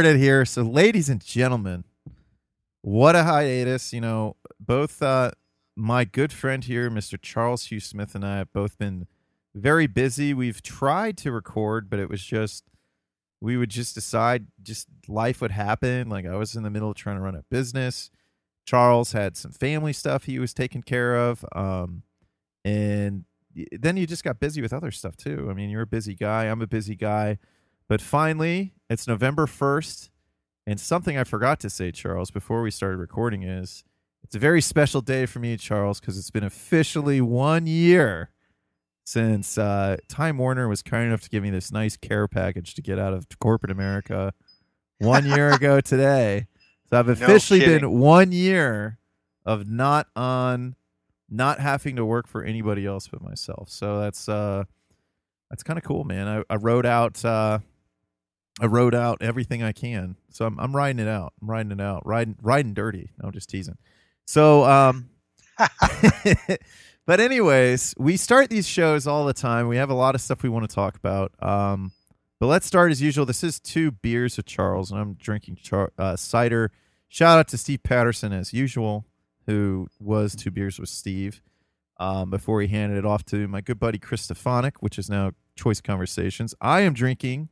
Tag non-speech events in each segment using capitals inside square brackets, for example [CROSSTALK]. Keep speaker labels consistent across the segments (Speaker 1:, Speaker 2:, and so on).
Speaker 1: started here. So, ladies and gentlemen, what a hiatus. You know, both uh, my good friend here, Mr. Charles Hugh Smith, and I have both been very busy. We've tried to record, but it was just, we would just decide, just life would happen. Like, I was in the middle of trying to run a business. Charles had some family stuff he was taking care of. Um, and then you just got busy with other stuff too. I mean, you're a busy guy. I'm a busy guy. But finally, it's November 1st. And something I forgot to say, Charles, before we started recording is it's a very special day for me, Charles, because it's been officially one year since uh, Time Warner was kind enough to give me this nice care package to get out of corporate America one year [LAUGHS] ago today. So I've officially
Speaker 2: kidding.
Speaker 1: been one year of not on, not having to work for anybody else but myself. So that's uh, that's kind of cool, man. I, I wrote out uh, I wrote out everything I can. So I'm I'm riding it out. I'm riding it out. Riding riding dirty. No, I'm just teasing. So um [LAUGHS] [LAUGHS] but anyways, we start these shows all the time. We have a lot of stuff we want to talk about. Um but let's start as usual. This is two beers with Charles, and I'm drinking char- uh, cider. Shout out to Steve Patterson as usual, who was two beers with Steve um, before he handed it off to my good buddy Chris Stefanik, which is now Choice Conversations. I am drinking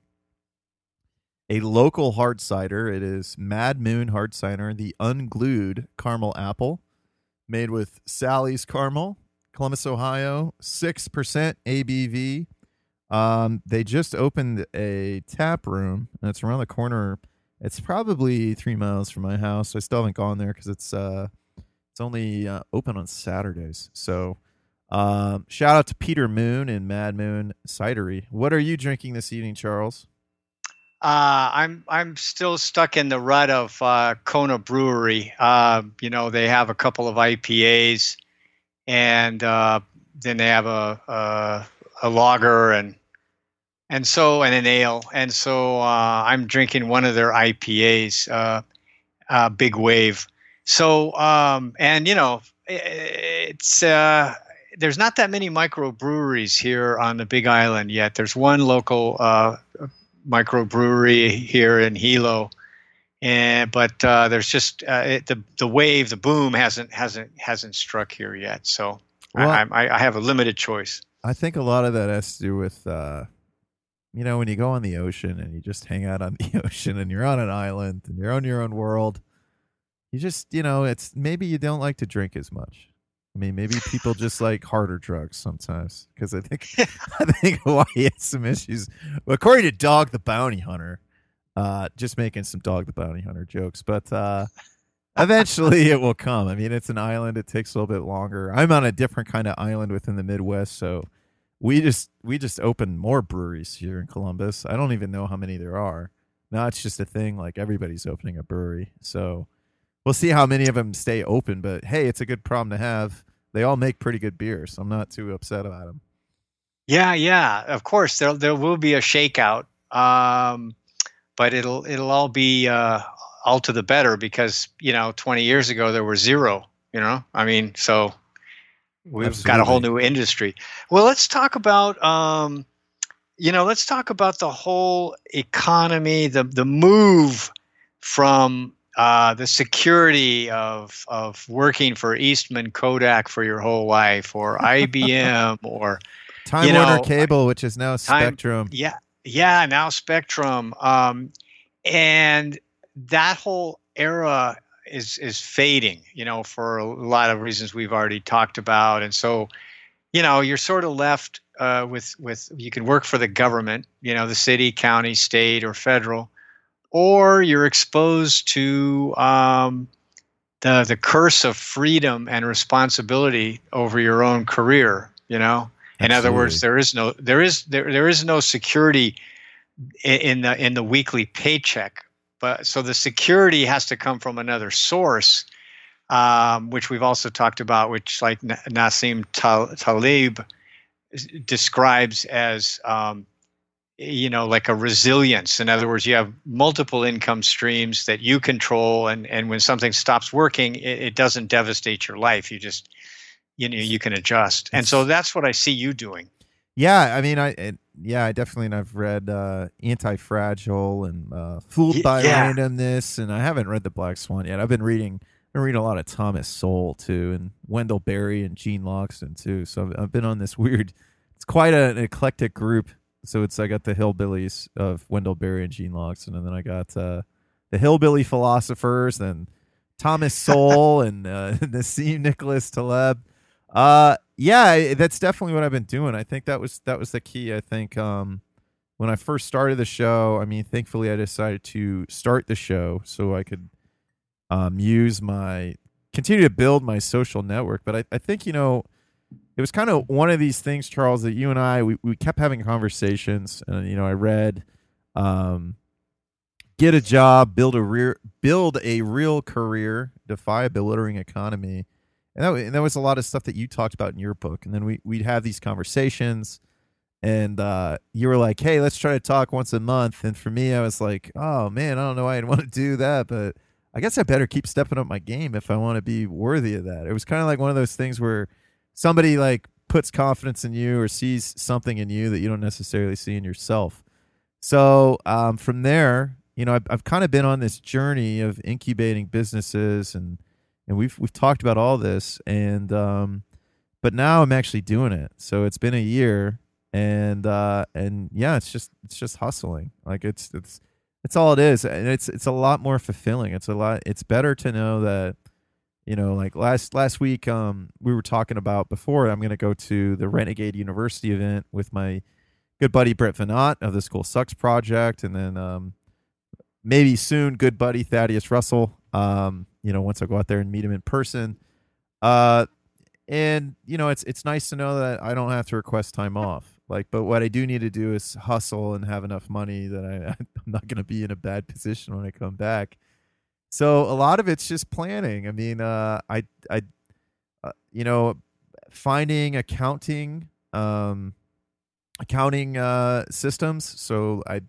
Speaker 1: a local hard cider. It is Mad Moon Hard Cider, the unglued caramel apple, made with Sally's Caramel, Columbus, Ohio, 6% ABV. Um, they just opened a tap room, and it's around the corner. It's probably three miles from my house. I still haven't gone there because it's uh, it's only uh, open on Saturdays. So, um, shout out to Peter Moon and Mad Moon Cidery. What are you drinking this evening, Charles?
Speaker 2: Uh, I'm I'm still stuck in the rut of uh, Kona Brewery. Uh, you know, they have a couple of IPAs, and uh, then they have a, a a lager and and so and an ale. And so uh, I'm drinking one of their IPAs, uh, Big Wave. So um, and you know, it's there's not that many microbreweries here on the Big Island yet. There's one local microbrewery here in Hilo, and but uh, there's just uh, it, the the wave, the boom hasn't hasn't hasn't struck here yet. So
Speaker 1: Well-
Speaker 2: I, I, I have a limited choice.
Speaker 1: I think a lot of that has to do with, uh, you know, when you go on the ocean and you just hang out on [LAUGHS] the ocean and you're on an island and you're on your own world. You just, you know, it's maybe you don't like to drink as much. I mean, maybe people just like harder drugs sometimes because I think [LAUGHS] [LAUGHS] I think Hawaii has some issues. Well, according to Dog the Bounty Hunter, uh, just making some Dog the Bounty Hunter jokes, but uh, eventually [LAUGHS] it will come. I mean, it's an island; it takes a little bit longer. I'm on a different kind of island within the Midwest, so we just we just opened more breweries here in Columbus. I don't even know how many there are. Now it's just a thing; like everybody's opening a brewery, so we'll see how many of them stay open. But hey, it's a good problem to have. They all make pretty good beers. So I'm not too upset about them.
Speaker 2: Yeah, yeah. Of course, there there will be a shakeout, um, but it'll it'll all be uh, all to the better because you know 20 years ago there were zero. You know, I mean, so we've got a whole new industry. Well, let's talk about um, you know, let's talk about the whole economy, the the move from uh, the security of of working for Eastman Kodak for your whole life, or [LAUGHS] IBM, or
Speaker 1: Time
Speaker 2: You
Speaker 1: Warner
Speaker 2: know,
Speaker 1: Cable, which is now
Speaker 2: Time-
Speaker 1: Spectrum.
Speaker 2: yeah, yeah. Now Spectrum, um, and that whole era is is fading. You know, for a lot of reasons we've already talked about, and so, you know, you're sort of left uh, with with you can work for the government. You know, the city, county, state, or federal, or you're exposed to um, the the curse of freedom and responsibility over your own career. You know, in other words, there is no there is there there is no security in the in the weekly paycheck. But so the security has to come from another source, um, which we've also talked about, which like Na- Nassim Tal- Taleb describes as um, you know like a resilience. In other words, you have multiple income streams that you control, and and when something stops working, it, it doesn't devastate your life. You just you know you can adjust, and so that's what I see you doing.
Speaker 1: Yeah, I mean, I it, yeah, I definitely and I've read uh, Anti Fragile and uh, Fooled by
Speaker 2: yeah.
Speaker 1: Randomness, and I haven't read The Black Swan yet. I've been reading, I've been reading a lot of Thomas Sowell too, and Wendell Berry and Gene Logsdon too. So I've, I've been on this weird. It's quite a, an eclectic group. So it's I got the hillbillies of Wendell Berry and Gene Logsdon, and then I got uh, the hillbilly philosophers, and Thomas [LAUGHS] Sowell and uh, [LAUGHS] Nassim Nicholas Taleb. Uh, yeah, that's definitely what I've been doing. I think that was that was the key. I think um, when I first started the show, I mean, thankfully I decided to start the show so I could um, use my continue to build my social network. But I, I think you know it was kind of one of these things, Charles, that you and I we, we kept having conversations, and you know I read. Um, get a job, build a real build a real career, defy a bewildering economy. And that, and that was a lot of stuff that you talked about in your book. And then we, we'd have these conversations and uh, you were like hey let's try to talk once a month. And for me i was like oh man i don't know why i'd [LAUGHS] want to do that but i guess i better keep stepping up my game if i want to be worthy of that. It was kind of like one of those things where somebody like puts confidence in you or sees something in you that you don't necessarily see in yourself so um, from there you know i've, I've kind of been on this journey of incubating businesses and and we've we've talked about all this and um but now I'm actually doing it. So it's been a year and uh and yeah, it's just it's just hustling. Like it's it's it's all it is. And it's it's a lot more fulfilling. It's a lot it's better to know that you know, like last last week um we were talking about before I'm going to go to the Renegade University event with my good buddy Brett Veinotte of the School Sucks project and then um maybe soon good buddy Thaddeus Russell um you know, once I go out there and meet him in person. Uh, and you know, it's it's nice to know that I don't have to request time off. Like, but what I do need to do is hustle and have enough money that I [LAUGHS] I'm not going to be in a bad position when I come back. So a lot of it's just planning. I mean, uh, I I, uh, you know, finding accounting um, accounting uh, systems. So I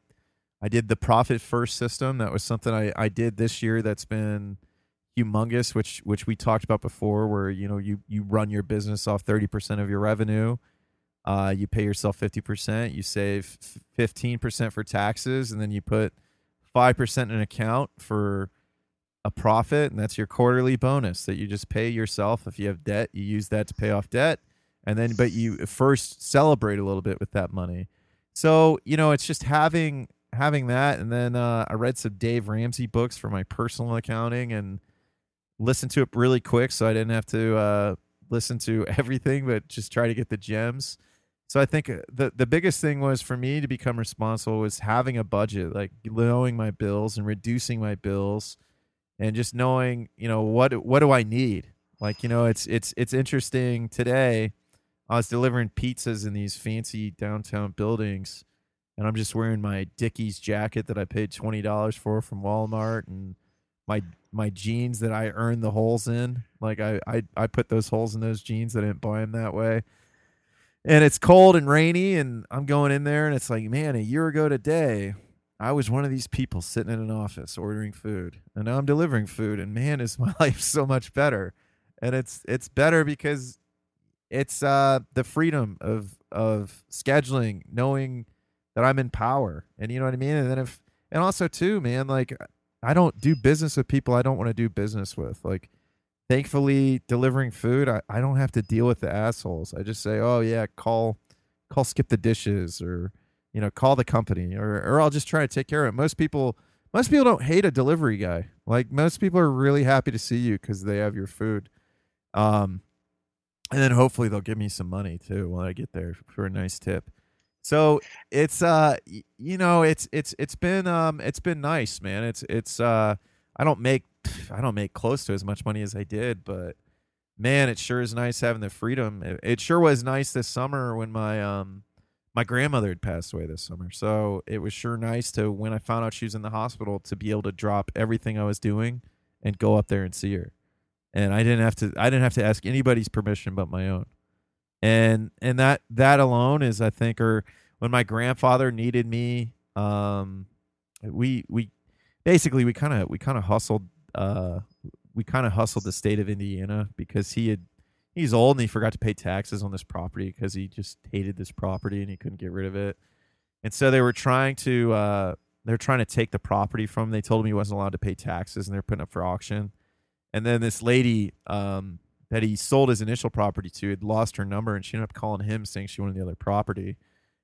Speaker 1: I did the profit first system. That was something I I did this year. That's been humongous, which which we talked about before, where you know you you run your business off thirty percent of your revenue, uh, you pay yourself fifty percent, you save fifteen percent for taxes, and then you put five percent in account for a profit, and that's your quarterly bonus that you just pay yourself. If you have debt, you use that to pay off debt, and then but you first celebrate a little bit with that money. So you know it's just having having that, and then uh, I read some Dave Ramsey books for my personal accounting and listen to it really quick so I didn't have to uh, listen to [LAUGHS] everything, but just try to get the gems. So I think uh, the the biggest thing was for me to become responsible was having a budget, like knowing my bills and reducing my bills, and just knowing you know what what do I need. Like you know, it's it's it's interesting today. I was delivering pizzas in these fancy downtown buildings, and I'm just wearing my Dickies jacket that I paid twenty dollars for from Walmart, and my my jeans that I earned the holes in. Like I, I, I put those holes in those jeans. I didn't buy them that way. And it's cold and rainy, and I'm going in there, and it's like, man, a year ago today, I was one of these people sitting in an office ordering food, and now I'm delivering food, and man, is my [LAUGHS] life so much better. And it's it's better because it's uh the freedom of of scheduling, knowing that I'm in power, and you know what I mean. And then if and also too, man, like I don't do business with people I don't want to do business with. Like, thankfully, delivering food, I, I don't have to deal with the assholes. I just say, oh yeah, call call skip the dishes or you know call the company or or I'll just try to take care of it. Most people most people don't hate a delivery guy. Like most people are really happy to see you because they have your food. Um, and then hopefully they'll give me some money too when I get there for a nice tip. So it's uh you know it's it's it's been um it's been nice man it's it's uh I don't make I don't make close to as much money as I did but man it sure is nice having the freedom it, it sure was nice this summer when my um my grandmother had passed away this summer so it was sure nice to when I found out she was in the hospital to be able to drop everything I was doing and go up there and see her. And I didn't have to I didn't have to ask anybody's permission but my own. And and that that alone is I think or when my grandfather needed me um we we basically we kind of we kind of hustled uh we kind of hustled the state of Indiana because he had he's old and he forgot to pay taxes on this property because he just hated this property and he couldn't get rid of it. And so they were trying to uh, they're trying to take the property from him. They told him he wasn't allowed to pay taxes and they're putting up for auction. And then this lady um, that he sold his initial property to had lost her number and she ended up calling him saying she wanted the other property.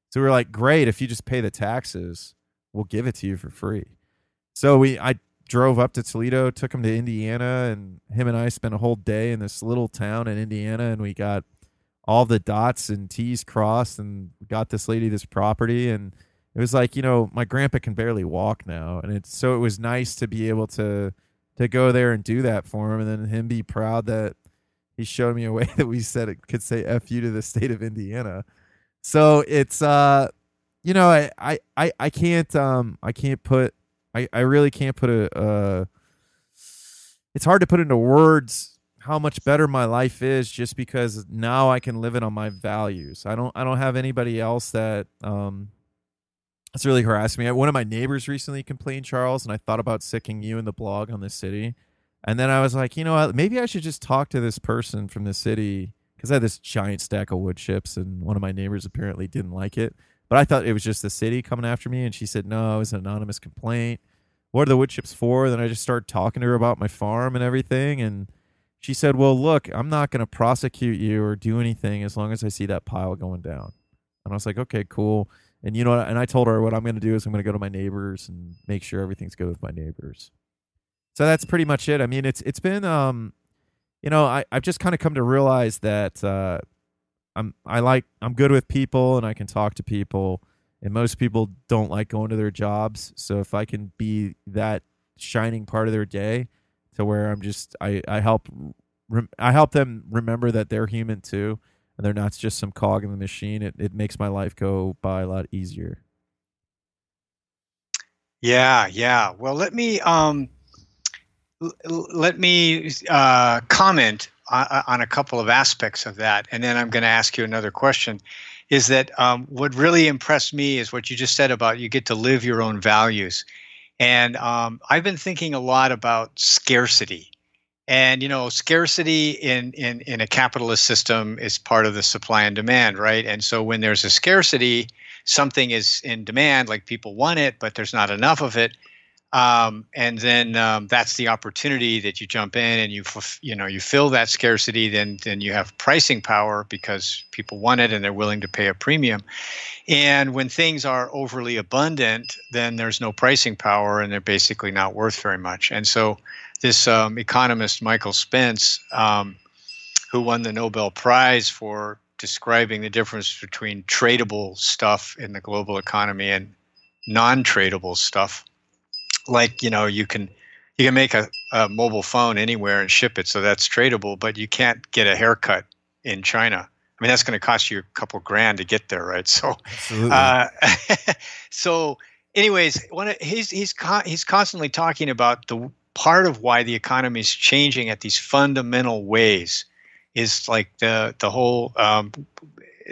Speaker 1: So we were like, great, if you just pay the taxes, we'll give it to you for free. So we I drove up to Toledo, took him to Indiana, and him and I spent a whole day in this little town in Indiana, and we got all the dots and T's crossed, and got this lady this property, and it was like you know my grandpa can barely walk now, and it's so it was nice to be able to to go there and do that for him, and then him be proud that he showed me a way [LAUGHS] that we said it could say "f you" to the state of Indiana. So it's uh, you know, I I I, I can't um I can't put I, I really can't put a uh it's hard to put into words how much better my life is just because now I can live it on my values. I don't I don't have anybody else that um that's really harassed me. One of my neighbors recently complained, Charles, and I thought about sicking you in the blog on the city. And then I was like, you know what? Maybe I should just talk to this person from the city because I had this giant stack of wood chips, and one of my neighbors apparently didn't like it. But I thought it was just the city coming after me, and she said no, it was an anonymous complaint. What are the wood chips for? Then I just started talking to her about my farm and everything, and she said, "Well, look, I'm not going to prosecute you or do anything as long as I see that pile going down." And I was like, "Okay, cool." And you know, and I told her what I'm going to do is I'm going to go to my neighbors and make sure everything's good with my neighbors. So that's pretty much it. I mean, it's it's been um, you know, I I've just kind of come to realize that uh, I'm I like I'm good with people and I can talk to people and most people don't like going to their jobs so if I can be that shining part of their day to where I'm just I I help I help them remember that they're human too and they're not just some cog in the machine it it makes my life go by a lot easier.
Speaker 2: Yeah, yeah. Well, let me um let me uh, comment on a couple of aspects of that, and then I'm going to ask you another question. Is that um, what really impressed me is what you just said about you get to live your own values, and um, I've been thinking a lot about scarcity, and you know scarcity in, in in a capitalist system is part of the supply and demand, right? And so when there's a scarcity, something is in demand, like people want it, but there's not enough of it um, and then um, that's the opportunity that you jump in and you you know you fill that scarcity then then you have pricing power because people want it and they're willing to pay a premium. And when things are overly abundant then there's no pricing power and they're basically not worth very much. And so this um, economist michael spence um, who won the nobel prize for describing the difference between tradable stuff in the global economy and non-tradable stuff like you know you can you can make a, a mobile phone anywhere and ship it so that's tradable but you can't get a haircut in china. I mean that's going to cost you a couple grand to get there right? [LAUGHS] So uh, [LAUGHS] so anyways one he's he's he's constantly talking about the part of why the economy is changing at these fundamental ways is like the the whole um,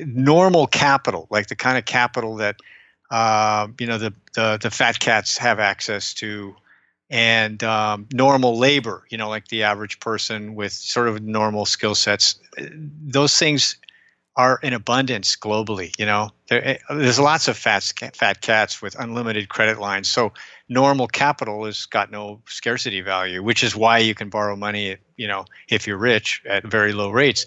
Speaker 2: normal capital like the kind of capital that uh, you know the, the, the fat cats have access to and um, normal labor you know like the average person with sort of normal skill sets those things are in abundance globally you know? There, eh, there's lots of fat fat cats with unlimited credit lines so normal capital has got no scarcity value which is why you can borrow money you know if you're rich at very low rates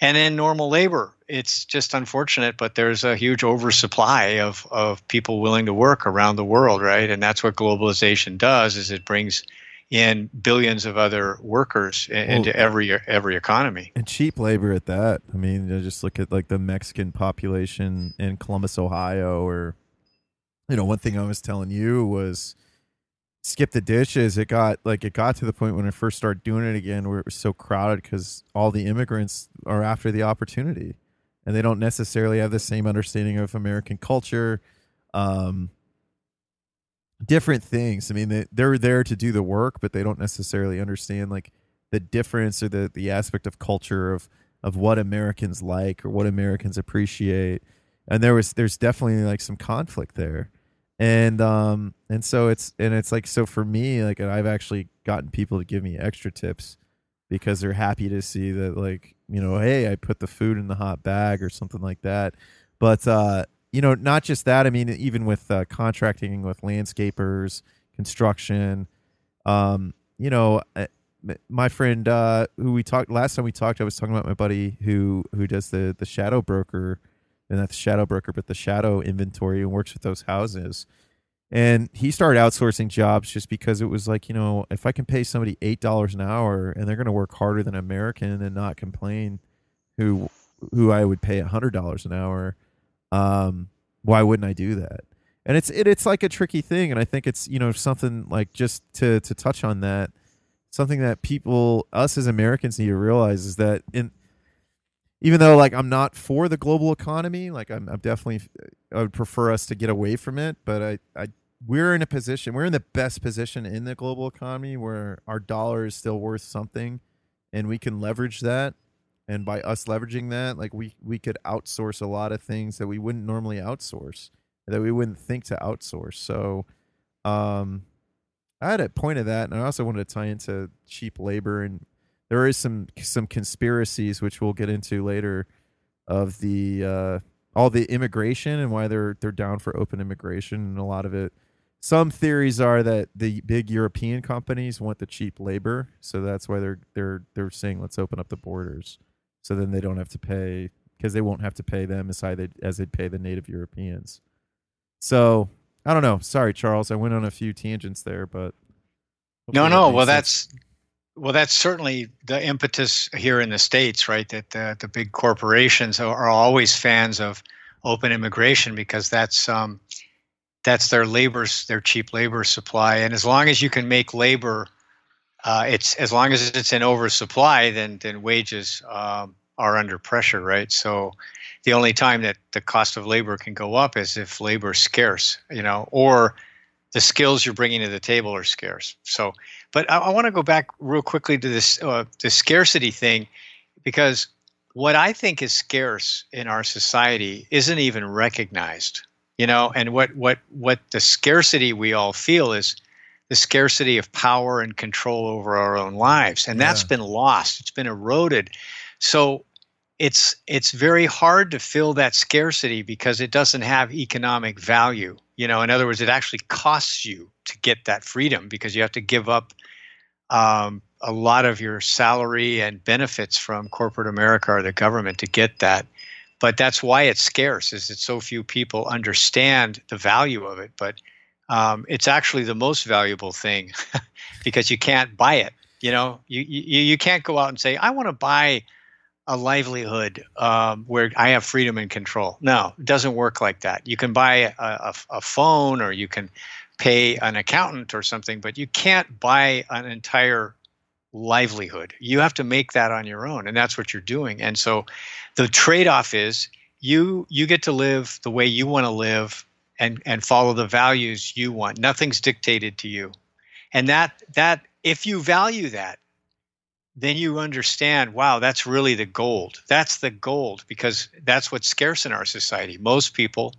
Speaker 2: and then normal labor it's just unfortunate but there's a huge oversupply of, of people willing to work around the world right? And that's what globalization does is it brings in billions of other workers into every every economy.
Speaker 1: And cheap labor at that. I mean you just look at like the mexican population in columbus ohio or you know one thing i was telling you was skip the dishes it got like it got to the point when i first started doing it again where it was so crowded because all the immigrants are after the opportunity and they don't necessarily have the same understanding of american culture um, different things. I mean they, they're there to do the work but they don't necessarily understand like the difference or the the aspect of culture of of what americans like or what americans appreciate. And there was there's definitely like some conflict there and um and so it's and it's like so for me like i've actually gotten people to give me extra tips because they're happy to see that like you know, hey, I put the food in the hot bag or something like that. But uh, you know, not just that. I mean, even with uh, contracting with landscapers, construction, um, you know, uh, my friend uh, who we talked last time we talked, I was talking about my buddy who who does the the shadow broker, and that's shadow broker, but the shadow inventory and works with those houses. And he started outsourcing jobs just because it was like, you know, if I can pay somebody eight dollars an hour and they're going to work harder than American and not complain, who who I would pay a hundred dollars an hour, um, why wouldn't I do that? And it's it, it's like a tricky thing, and I think it's you know something like just to to touch on that, something that people us as Americans need to realize is that in even though like I'm not for the global economy, like I'm, I'm definitely I would prefer us to get away from it, but I I we're in a position we're in the best position in the global economy where our dollar is still worth something and we can leverage that. And by us leveraging that like we we could outsource a lot of things that we wouldn't normally outsource that we wouldn't think to outsource. So um i had a point of that and i also wanted to tie into cheap labor and there is some some conspiracies which we'll get into later of the uh all the immigration and why they're they're down for open immigration and a lot of it some theories are that the big European companies want the cheap labor, so that's why they're they're they're saying let's open up the borders, so then they don't have to pay because they won't have to pay them as they as they'd pay the native Europeans. So I don't know. Sorry, Charles, I went on a few tangents there, but
Speaker 2: no, no. Well, sense. that's well, that's certainly the impetus here in the states, right? That the the big corporations are, always fans of open immigration because that's um, that's their labor, their cheap labor supply. And as long as you can make labor, uh, it's as long as it's in oversupply, then then wages um, are under pressure, right? So the only time that the cost of labor can go up is if labor is scarce, you know, or the skills you're bringing to the table are scarce. So, but I, I want to go back real quickly to this uh, the scarcity thing, because what I think is scarce in our society isn't even recognized you know? And what what what the scarcity we all feel is the scarcity of power and control over our own lives and that's yeah. been lost it's been eroded. So it's it's very hard to fill that scarcity because it doesn't have economic value you know? In other words it actually costs you to get that freedom because you have to give up um, a lot of your salary and benefits from corporate america or the government to get that. But that's why it's scarce is that so few people understand the value of it. But um, it's actually the most valuable thing [LAUGHS] because you can't buy it you know? You, you, you can't go out and say i want to buy a livelihood um, where i have freedom and control. No it doesn't work like that. You can buy a, a, a phone or you can pay an accountant or something but you can't buy an entire livelihood. You have to make that on your own, and that's what you're doing. And so, the trade-off is you you get to live the way you want to live and and follow the values you want. Nothing's dictated to you, and that that if you value that, then you understand. Wow, that's really the gold. That's the gold because that's what's scarce in our society. Most people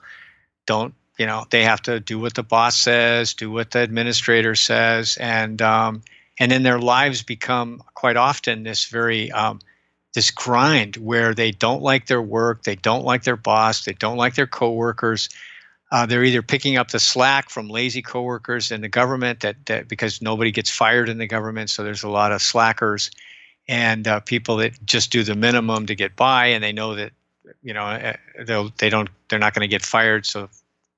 Speaker 2: don't you know they have to do what the boss says do what the administrator says and um, and then their lives become quite often this very um, this grind where they don't like their work, they don't like their boss, they don't like their coworkers. Uh, they're either picking up the slack from lazy coworkers in the government that, that because nobody gets fired in the government, so there's a lot of slackers and uh, people that just do the minimum to get by, and they know that you know eh, they'll they don't they're not going to get fired, so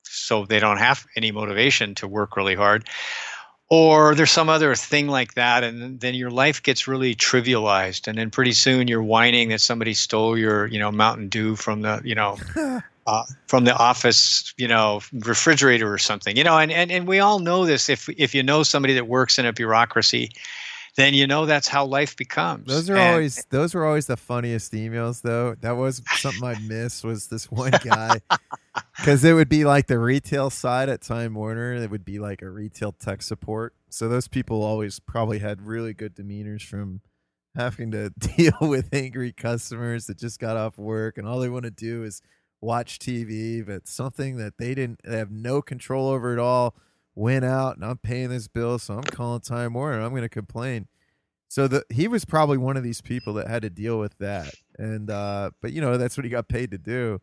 Speaker 2: so they don't have any motivation to work really hard. Or there's some other thing like that and then your life gets really trivialized and then pretty soon you're whining that somebody stole your you know mountain dew from the you know [LAUGHS] uh, from the office you know refrigerator or something you know and, and and we all know this if if you know somebody that works in a bureaucracy then you know that's how life becomes.
Speaker 1: Those are and, always those were always the funniest emails though. That was something I missed was this one guy [LAUGHS] because it would be like the retail side at Time Warner. It would be like a retail tech support. So those people always probably had really good demeanors from having to [LAUGHS] deal with angry customers that just got off work and all they want to do is watch TV, but something that they didn't they have no control over at all went out and I'm paying this bill, so I'm calling Time Warner. I'm going to complain. So the he was probably one of these people that had to deal with that. And uh but you know, that's what he got paid to do.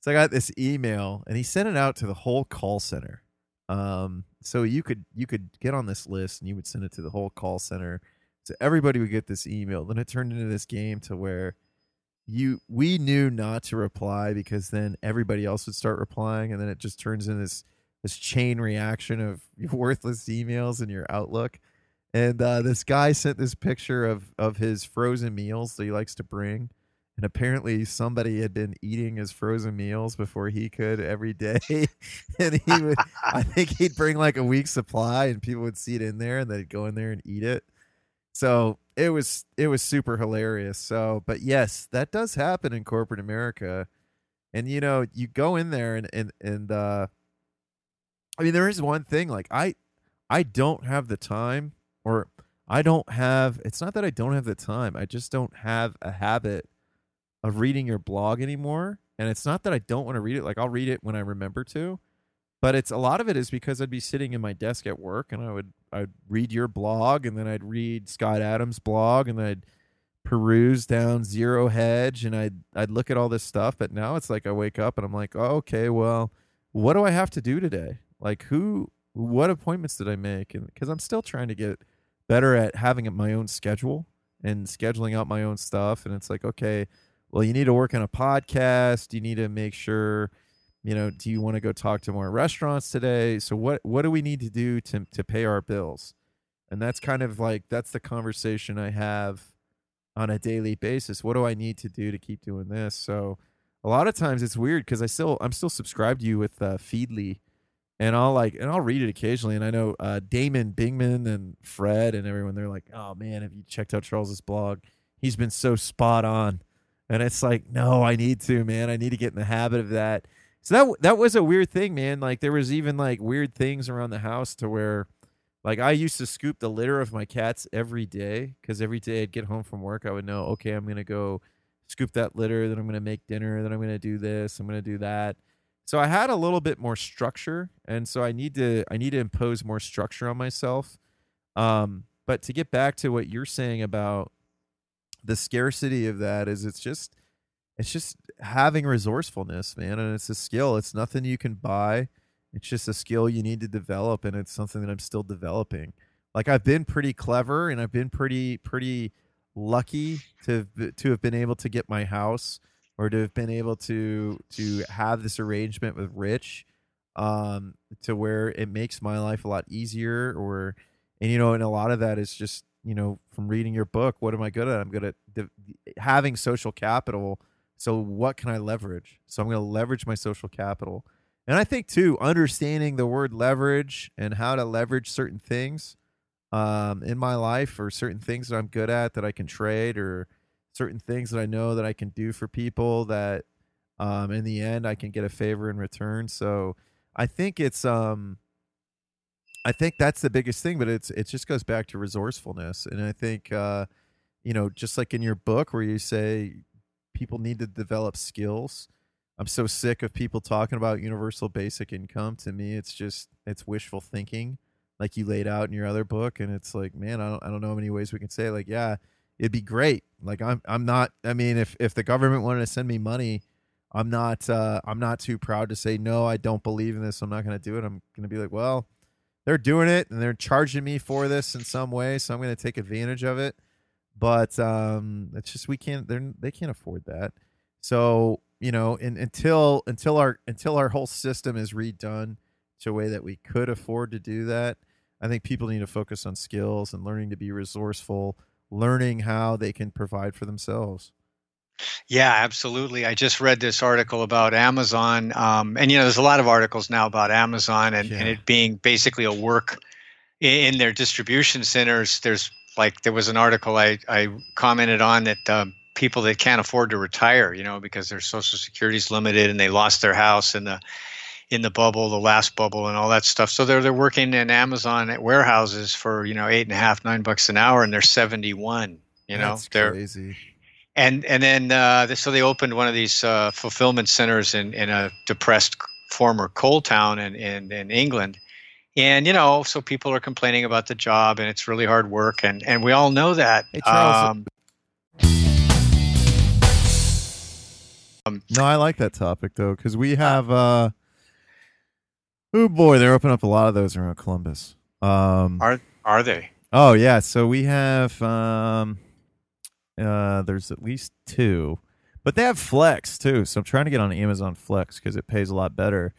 Speaker 1: So I got this email and he sent it out to the whole call center. Um so you could you could get on this list and you would send it to the whole call center. So everybody would get this email. Then it turned into this game to where you we knew not to reply because then everybody else would start replying and then it just turns into this this chain reaction of [LAUGHS] worthless emails in your outlook and uh, this guy sent this picture of of his frozen meals that he likes to bring and apparently somebody had been eating his frozen meals before he could every day [LAUGHS] and he would i [LAUGHS] think he'd bring like a week's supply and people would see it in there and they'd go in there and eat it so it was it was super hilarious. So, but yes, that does happen in corporate America. And you know, you go in there and and and uh I mean there is one thing like I I don't have the time or I don't have it's not that I don't have the time. I just don't have a habit of reading your blog anymore. And it's not that I don't want to read it. Like I'll read it when I remember to but it's a lot of it is because I'd be sitting in my desk at work and I would I'd read your blog and then I'd read Scott Adams' blog and then I'd peruse down Zero Hedge and I'd I'd look at all this stuff. But now it's like I wake up and I'm like, oh, okay, well, what do I have to do today? Like who what appointments did I make? And because I'm still trying to get better at having my own schedule and scheduling out my own stuff. And it's like, okay, well, you need to work on a podcast. You need to make sure you know do you want to go talk to more restaurants today so what what do we need to do to to pay our bills and that's kind of like that's the conversation i have on a daily basis what do i need to do to keep doing this so a lot of times it's weird because i still i'm still subscribed to you with uh, feedly and i'll like and i'll read it occasionally and i know uh, damon bingman and fred and everyone they're like oh man have you checked out charles's blog he's been so spot on and it's like no i need to man i need to get in the habit of that so that that was a weird thing, man. Like there was even like weird things around the house to where like I used to scoop the litter of my cats every day cuz every day I'd get home from work I would know, okay, I'm to go scoop that litter, then I'm to make dinner, then I'm to do this, I'm to do that. So I had a little bit more structure and so I need to I need to impose more structure on myself. Um but to get back to what you're saying about the scarcity of that is it's just it's just having resourcefulness, man, and it's a skill. It's nothing you can buy. It's just a skill you need to develop, and it's something that I'm still developing. Like I've been pretty clever, and I've been pretty pretty lucky to to have been able to get my house or to have been able to to have this arrangement with Rich, um, to where it makes my life a lot easier. Or and you know, and a lot of that is just you know from reading your book. What am I good at? I'm good at de- having social capital so what can I leverage? So I'm going to leverage my social capital. And I think too, understanding the word leverage and how to leverage certain things um, in my life or certain things that I'm good at that I can trade or certain things that I know that I can do for people that um, in the end I can get a favor in return. So I think it's um I think that's the biggest thing, but it's it just goes back to resourcefulness. And I think uh, you know, just like in your book where you say people need to develop skills. I'm so sick of people talking about universal basic income. To me, it's just it's wishful thinking, like you laid out in your other book. And it's like, man, I don't I don't know how many ways we can say like, yeah, it'd be great. Like I'm I'm not. I mean, if if the government wanted to send me money, I'm not uh, I'm not too proud to say no. I don't believe in this. I'm not going to do it. I'm going to be like, well, they're doing it and they're charging me for this in some way, so I'm going to take advantage of it but um, it's just we can't. They they can't afford that. So you know, in, until until our until our whole system is redone to a way that we could afford to do that, I think people need to focus on skills and learning to be resourceful, learning how they can provide for themselves.
Speaker 2: Yeah, absolutely. I just read this article about Amazon, um, and you know, there's a lot of articles now about Amazon and, yeah. and it being basically a work in their distribution centers. There's like there was an article I, I commented on that um, people that can't afford to retire, you know, because their social security is limited and they lost their house and the in the bubble, the last bubble, and all that stuff. So they're they're working in Amazon at warehouses for you know eight and a half, nine bucks an hour, and they're seventy one. You know,
Speaker 1: That's
Speaker 2: they're
Speaker 1: crazy.
Speaker 2: And and then uh, so they opened one of these uh, fulfillment centers in in a depressed former coal town in in, in England and you know, so people are complaining about the job, and it's really hard work, and and we all know that.
Speaker 1: Hey, Charles,
Speaker 2: um,
Speaker 1: No, I like that topic though because we have. uh Oh boy, they're opening up a lot of those around Columbus. Um,
Speaker 2: are are they?
Speaker 1: oh yeah, so we have. um uh There's at least two, but they have Flex too. So I'm trying to get on Amazon Flex because it pays a lot better.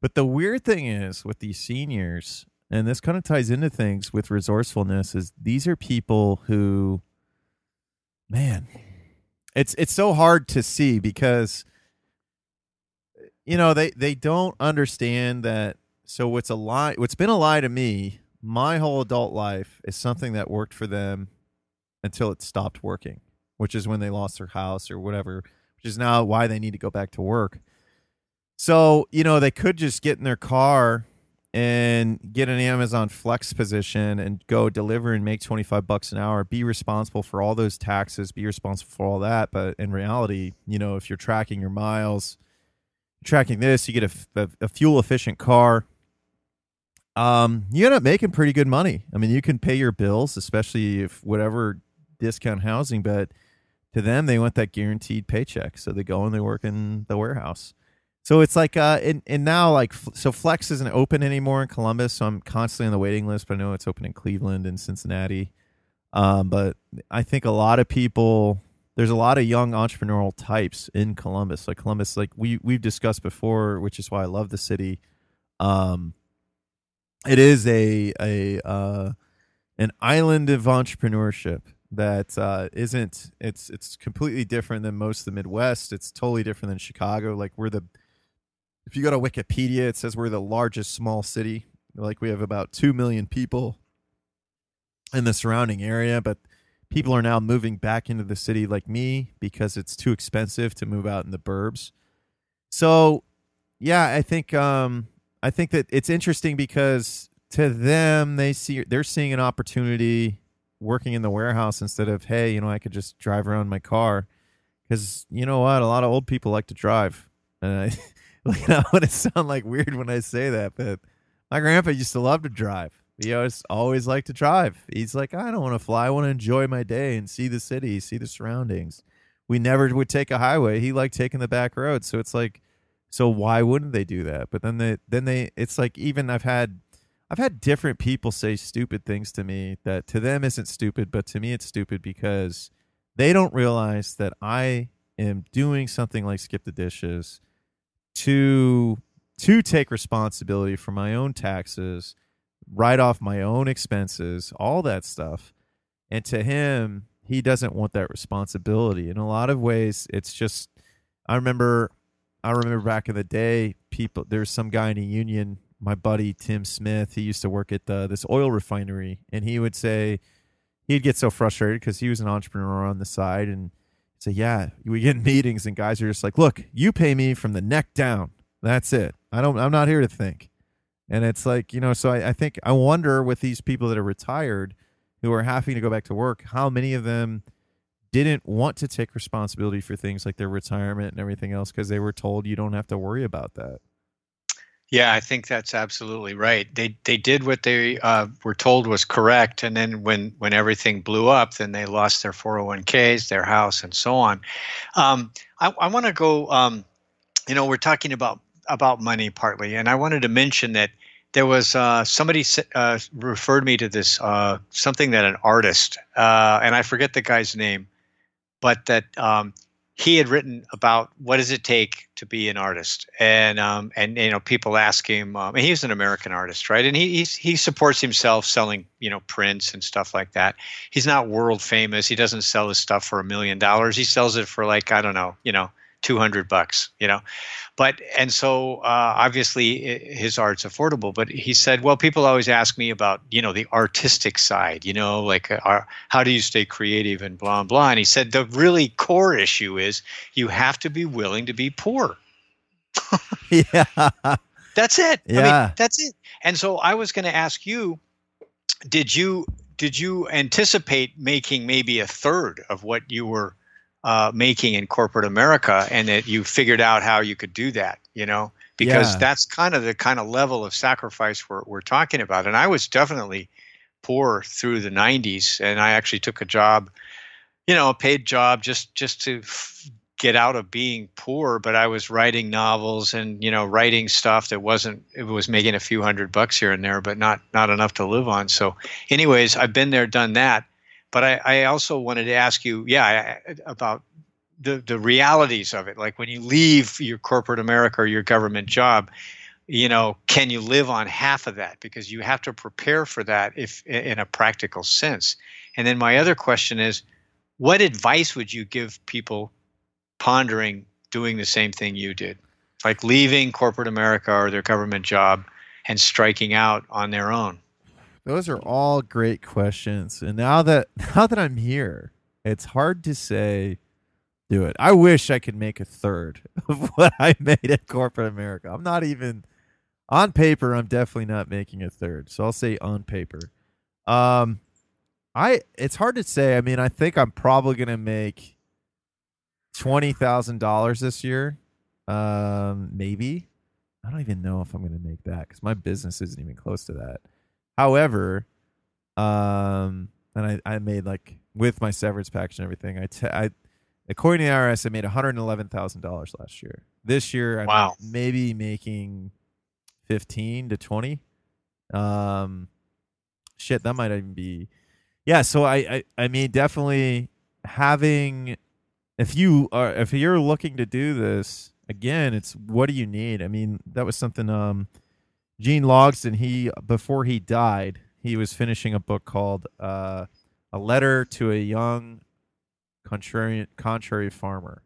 Speaker 1: But the weird thing is with these seniors, and this kind of ties into things with resourcefulness, is these are people who, man, it's it's so hard to see because you know they they don't understand that. So what's a lie? What's been a lie to me my whole adult life is something that worked for them until it stopped working, which is when they lost their house or whatever, which is now why they need to go back to work. So, you know, they could just get in their car and get an Amazon Flex position and go deliver and make 25 bucks an hour, be responsible for all those taxes, be responsible for all that. But in reality, you know, if you're tracking your miles, tracking this, you get a, a, a fuel efficient car. Um, you end up making pretty good money. I mean, you can pay your bills, especially if whatever discount housing, but to them, they want that guaranteed paycheck. So they go and they work in the warehouse. So it's like, uh, and, and now like, so Flex isn't open anymore in Columbus. So I'm constantly on the waiting list, but I know it's open in Cleveland and Cincinnati. Um, but I think a lot of people, there's a lot of young entrepreneurial types in Columbus. Like Columbus, like we we've discussed before, which is why I love the city. Um, it is a a uh, an island of entrepreneurship that uh, isn't it's it's completely different than most of the Midwest. It's totally different than Chicago. Like we're the if you go to Wikipedia, it says we're the largest small city. Like we have about two million people in the surrounding area, but people are now moving back into the city like me because it's too expensive to move out in the burbs. So, yeah, I think um I think that it's interesting because to them they see they're seeing an opportunity working in the warehouse instead of hey, you know, I could just drive around my car cuz you know what, a lot of old people like to drive. And I [LAUGHS] like [LAUGHS] I want to sound like weird when I say that, but my grandpa used to love to drive. He always always liked to drive. He's like, I don't want to fly. I want to enjoy my day and see the city, see the surroundings. We never would take a highway. He liked taking the back road. So it's like, so why wouldn't they do that? But then they, then they, it's like even I've had, I've had different people say stupid things to me that to them isn't stupid, but to me it's stupid because they don't realize that I am doing something like skip the dishes to to take responsibility for my own taxes write off my own expenses, all that stuff. And to him, he doesn't want that responsibility. In a lot of ways, it's just I remember I remember back in the day, people there's some guy in a union, my buddy Tim Smith, he used to work at the, this oil refinery and he would say he'd get so frustrated because he was an entrepreneur on the side and say, Yeah, we get in meetings and guys are just like, Look, you pay me from the neck down. That's it. I don't I'm not here to think. And it's like, you know, so I, I, think I wonder with these people that are retired who are having to go back to work, how many of them didn't want to take responsibility for things like their retirement and everything else because they were told you don't have to worry about that.
Speaker 2: Yeah, I think that's absolutely right. They they did what they uh, were told was correct, and then when when everything blew up, then they lost their 401ks, their house, and so on. Um, I, I want to go. Um, you know, we're talking about about money partly, and I wanted to mention that there was uh, somebody uh, referred me to this uh, something that an artist, uh, and I forget the guy's name, but that um, he had written about what does it take to be an artist, and um, and you know people ask him, um, and he's an American artist, right? And he he supports himself selling you know prints and stuff like that. He's not world famous. He doesn't sell his stuff for a million dollars. He sells it for like I don't know, you know 200 bucks you know? But and so uh, obviously his art's affordable but he said well people always ask me about you know the artistic side you know like uh, how do you stay creative and blah blah and he said the really core issue is you have to be willing to be poor. [LAUGHS]
Speaker 1: Yeah.
Speaker 2: That's it.
Speaker 1: Yeah
Speaker 2: I mean, that's it. And so i was going to ask you did you did you anticipate making maybe a third of what you were uh, making in corporate America, and that you figured out how you could do that. You know, because
Speaker 1: Yeah.
Speaker 2: that's kind of the kind of level of sacrifice we're we're talking about. And I was definitely poor through the 90s, and I actually took a job, you know, a paid job just just to f- get out of being poor. But I was writing novels and you know writing stuff that wasn't it was making a few hundred bucks here and there, but not not enough to live on. So, anyways, I've been there, done that. But I, I also wanted to ask you, yeah, about the the realities of it. Like when you leave your corporate America or your government job, you know, can you live on half of that? Because you have to prepare for that if in a practical sense. And then my other question is, what advice would you give people pondering doing the same thing you did, like leaving corporate America or their government job and striking out on their own?
Speaker 1: Those are all great questions. And now that [LAUGHS] now that I'm here, it's hard to say do it. I wish I could make a third [LAUGHS] of what I made at corporate America. I'm not even on paper, I'm definitely not making a third. So I'll say on paper. Um I it's hard to say. I mean, I think I'm probably going to make $20,000 this year. Um maybe. I don't even know if I'm going to make that cuz my business isn't even close to that. However, um, and I, I made like with my severance package and everything. I, t- I according to the IRS, I made one hundred eleven thousand dollars last year. This year, I'm
Speaker 2: Wow.
Speaker 1: maybe making fifteen to twenty. Um, shit, that might even be. Yeah, so I, I, I mean, definitely having. If you are, if you're looking to do this again, it's what do you need? I mean, that was something. Um, Gene Logsdon, he before he died, he was finishing a book called uh, "A Letter to a Young Contrarian Contrary Farmer,"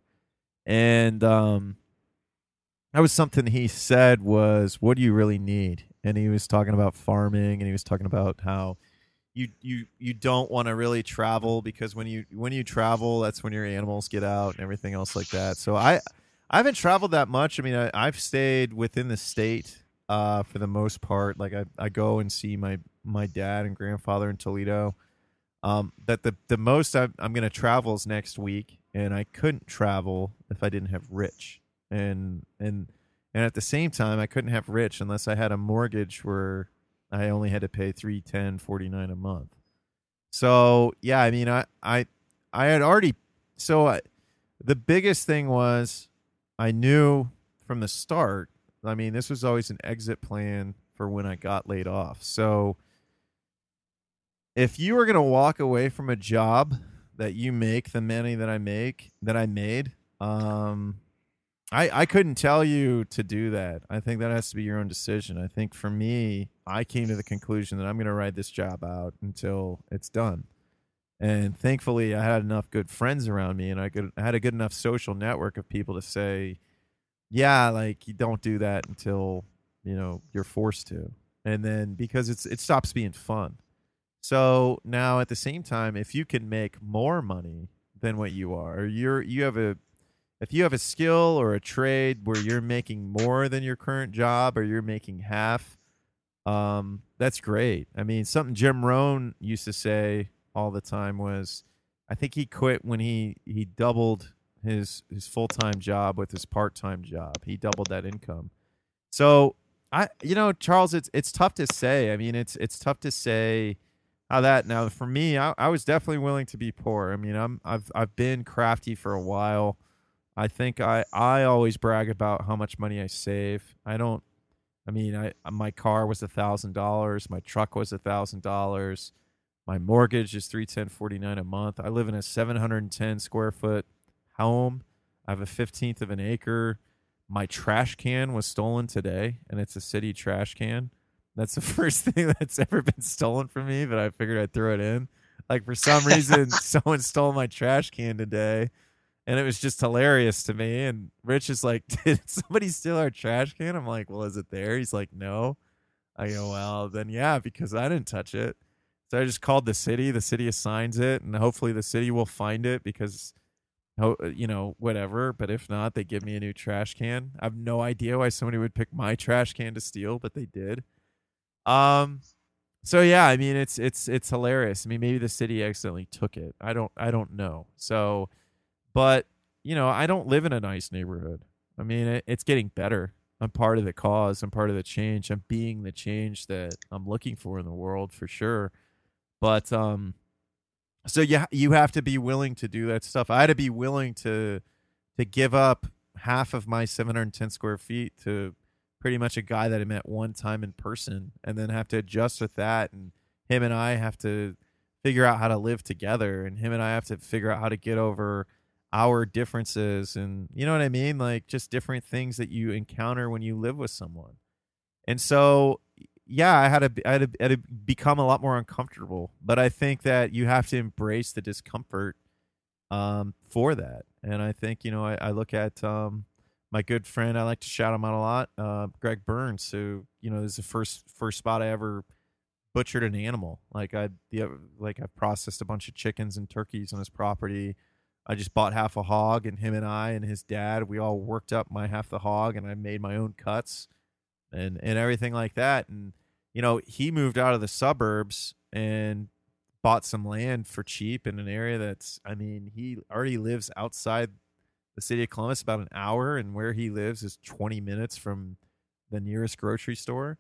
Speaker 1: and um, that was something he said was, "What do you really need?" And he was talking about farming, and he was talking about how you you you don't want to really travel because when you when you travel, that's when your animals get out and everything else like that. So I I haven't traveled that much. I mean, I, I've stayed within the state uh, for the most part. Like I, I go and see my my dad and grandfather in Toledo. Um, that the the most I'm, I'm going to travel is next week, and I couldn't travel if I didn't have Rich, and and and at the same time I couldn't have Rich unless I had a mortgage where I only had to pay three ten forty nine a month. So yeah, I mean I I I had already so I, the biggest thing was I knew from the start. I mean, this was always an exit plan for when I got laid off. So if you were going to walk away from a job that you make the money that I make that I made, um, I I couldn't tell you to do that. I think that has to be your own decision. I think for me, I came to the conclusion that I'm going to ride this job out until it's done. And thankfully, I had enough good friends around me, and I, could, I had a good enough social network of people to say, "Yeah, like you don't do that until you know you're forced to." And then because it's it stops being fun. So now at the same time, if you can make more money than what you are, you're you have a if you have a skill or a trade where you're making more than your current job or you're making half, um, that's great. I mean, something Jim Rohn used to say all the time was, I think he quit when he he doubled his his full time job with his part time job. He doubled that income. So I, you know, Charles, it's it's tough to say. I mean, it's it's tough to say how that now for me. I, I was definitely willing to be poor. I mean, I'm I've I've been crafty for a while. I think I I always brag about how much money I save. I don't. I mean, I my car was a thousand dollars. My truck was a thousand dollars. My mortgage is three ten forty nine a month. I live in a seven hundred and ten square foot home. I have a fifteenth of an acre. My trash can was stolen today, and it's a city trash can. That's the [LAUGHS] first thing that's ever been stolen from me, but I figured I'd throw it in. Like for some [LAUGHS] reason, someone stole my trash can today, and it was just hilarious to me. And Rich is like, [LAUGHS] "Did somebody steal our trash can?" I'm like, "Well, is it there?" He's like, "No." I go, "Well, then yeah, because I didn't touch it." So I just called the city. The city assigns it, and hopefully the city will find it because, you know, whatever. But if not, they give me a new trash can. I have no idea why somebody would pick my trash can to steal, but they did. Um, so yeah, I mean, it's it's it's hilarious. I mean, maybe the city accidentally took it. I don't I don't know. So, but you know, I don't live in a nice neighborhood. I mean, it, it's getting better. I'm part of the cause. I'm part of the change. I'm being the change that I'm looking for in the world for sure. But um, so yeah, you have to be willing to do that stuff. I had to be willing to to give up half of my 710 square feet to pretty much a guy that I met one time in person, and then have to adjust with that. And him and I have to figure out how to live together, and him and I have to figure out how to get over our differences and you know what I mean? Like just different things that you encounter when you live with someone. And so yeah, I had to I had to, had become a lot more uncomfortable, but I think that you have to embrace the discomfort um, for that. And I think you know I, I look at um, my good friend. I like to shout him out a lot. Uh, Greg Burns, who you know is the first first spot I ever butchered an animal. Like I the like I processed a bunch of chickens and turkeys on his property. I just bought half a hog, and him and I and his dad, we all worked up my half the hog, and I made my own cuts and and everything like that. And you know, he moved out of the suburbs and bought some land for cheap in an area that's, I mean, he already lives outside the city of Columbus, about an hour, and where he lives is 20 minutes from the nearest grocery store.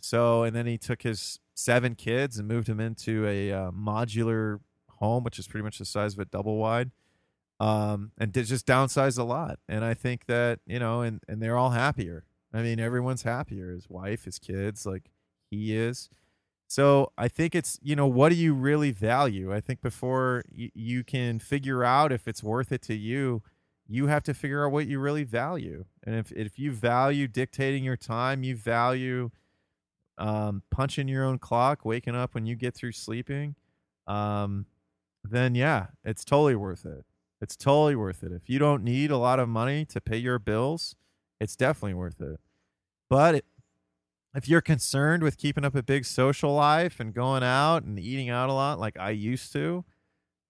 Speaker 1: So, and then he took his seven kids and moved them into a uh, modular home, which is pretty much the size of a double wide um, and did just downsize a lot. And I think that you know, and and they're all happier. I mean, everyone's happier. His wife, his kids, like he is. So I think it's you know, what do you really value? I think before y- you can figure out if it's worth it to you, you have to figure out what you really value. And if if you value dictating your time, you value um, punching your own clock, waking up when you get through sleeping, um, then yeah, it's totally worth it. It's totally worth it. If you don't need a lot of money to pay your bills, it's definitely worth it. But if you're concerned with keeping up a big social life and going out and eating out a lot like I used to,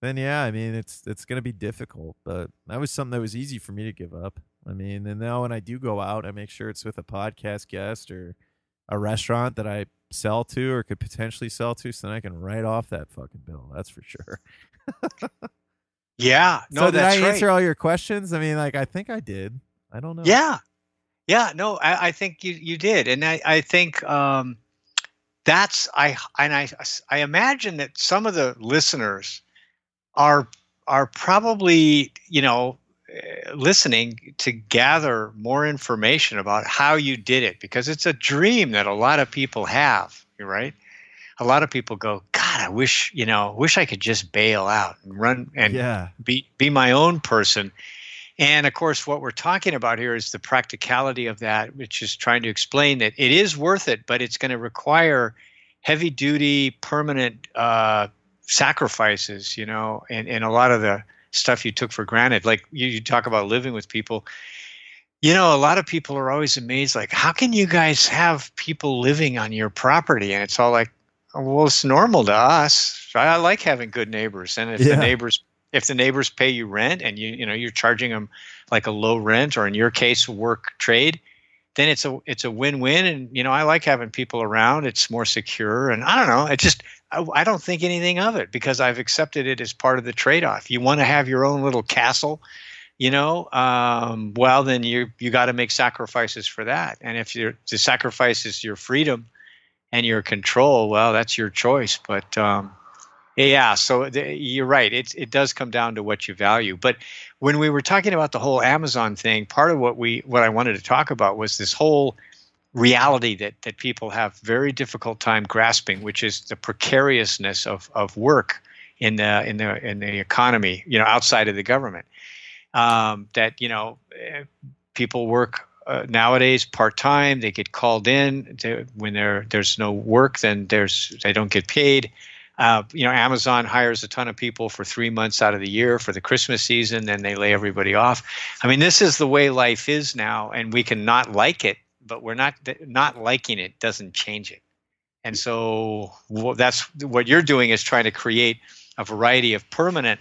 Speaker 1: then yeah, I mean it's it's going to be difficult, but that was something that was easy for me to give up. I mean, and now when I do go out, I make sure it's with a podcast guest or a restaurant that I sell to or could potentially sell to so then I can write off that fucking bill. That's for sure.
Speaker 2: Yeah. [LAUGHS] No,
Speaker 1: so did I answer
Speaker 2: right.
Speaker 1: all your questions? I mean, like I think I did. I don't know.
Speaker 2: Yeah. Yeah. No, I, I think you, you did. And I, I think um, that's, I, and I, I imagine that some of the listeners are, are probably, you know, eh, listening to gather more information about how you did it because it's a dream that a lot of people have, right? A lot of people go, God, I wish, you know, wish I could just bail out and run and
Speaker 1: Yeah.
Speaker 2: be be my own person. And of course, what we're talking about here is the practicality of that, which is trying to explain that it is worth it, but it's going to require heavy duty, permanent uh, sacrifices, you know, and, and a lot of the stuff you took for granted. Like you, you talk about living with people. You know, a lot of people are always amazed, like, how can you guys have people living on your property? And it's all like, well, it's normal to us. I like having good neighbors, and if
Speaker 1: Yeah.
Speaker 2: the neighbors if the neighbors pay you rent and you you know you're charging them like a low rent or in your case work trade, then it's a it's a win win. And you know I like having people around. It's more secure, and I don't know. It just I, I don't think anything of it because I've accepted it as part of the trade off. You want to have your own little castle. You know, um, well, then you you got to make sacrifices for that. And if the sacrifice is your freedom, and your control, well, that's your choice. But um, yeah, so you're right. It it does come down to what you value. But when we were talking about the whole Amazon thing, part of what we what I wanted to talk about was this whole reality that that people have very difficult time grasping, which is the precariousness of of work in the in the in the economy, you know, outside of the government. Um, that you know, eh, people work uh, nowadays part time. They get called in to, when there there's no work. Then there's they don't get paid. Uh, you know, Amazon hires a ton of people for three months out of the year for the Christmas season. Then they lay everybody off. I mean, this is the way life is now, and we can not like it, but we're not not liking it doesn't change it. And so that's what you're doing is trying to create a variety of permanent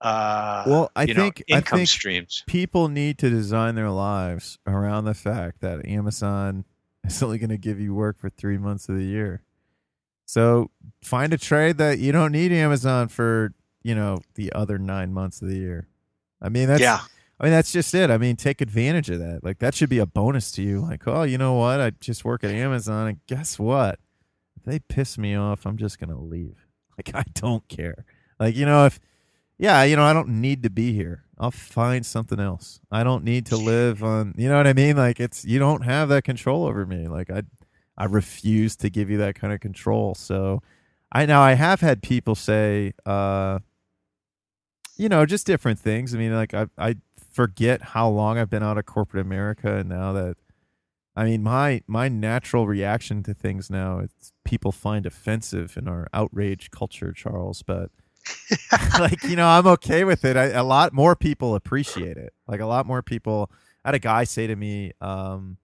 Speaker 2: uh,
Speaker 1: Well, I
Speaker 2: you know,
Speaker 1: think I
Speaker 2: income
Speaker 1: think
Speaker 2: streams.
Speaker 1: people need to design their lives around the fact that Amazon is only going to give you work for three months of the year. So find a trade that you don't need Amazon for, you know, the other nine months of the year. I mean, that's
Speaker 2: yeah,
Speaker 1: I mean, that's just it. I mean, take advantage of that. Like that should be a bonus to you. Like, oh, you know what? I just work at Amazon, and guess what? If they piss me off, I'm just gonna leave. [LAUGHS] Like I don't care. Like you know, if yeah, you know, I don't need to be here. I'll find something else. I don't need to live on. You know what I mean? Like it's you don't have that control over me. Like I, I refuse to give you that kind of control. So, I now I have had people say, uh, you know, just different things. I mean, like I I forget how long I've been out of corporate America, and now that I mean my my natural reaction to things now it's people find offensive in our outrage culture, Charles, but. [LAUGHS] like you know i'm okay with it I, a lot more people appreciate it like a lot more people i had a guy say to me um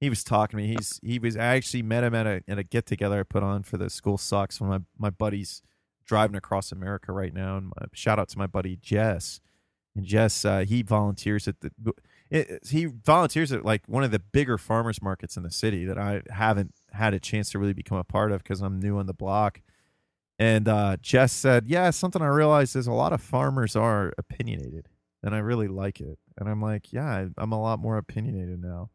Speaker 1: he was talking to me he's he was i actually met him at a at a get together i put on for the school sucks when my my buddies driving across america right now and my, shout out to my buddy jess and Jess, uh, he volunteers at the it, he volunteers at like one of the bigger farmers markets in the city that I haven't had a chance to really become a part of because I'm new on the block. And uh, Jess said, "Yeah, something I realized is a lot of farmers are opinionated, and I really like it." And I'm like, "Yeah, I'm a lot more opinionated now.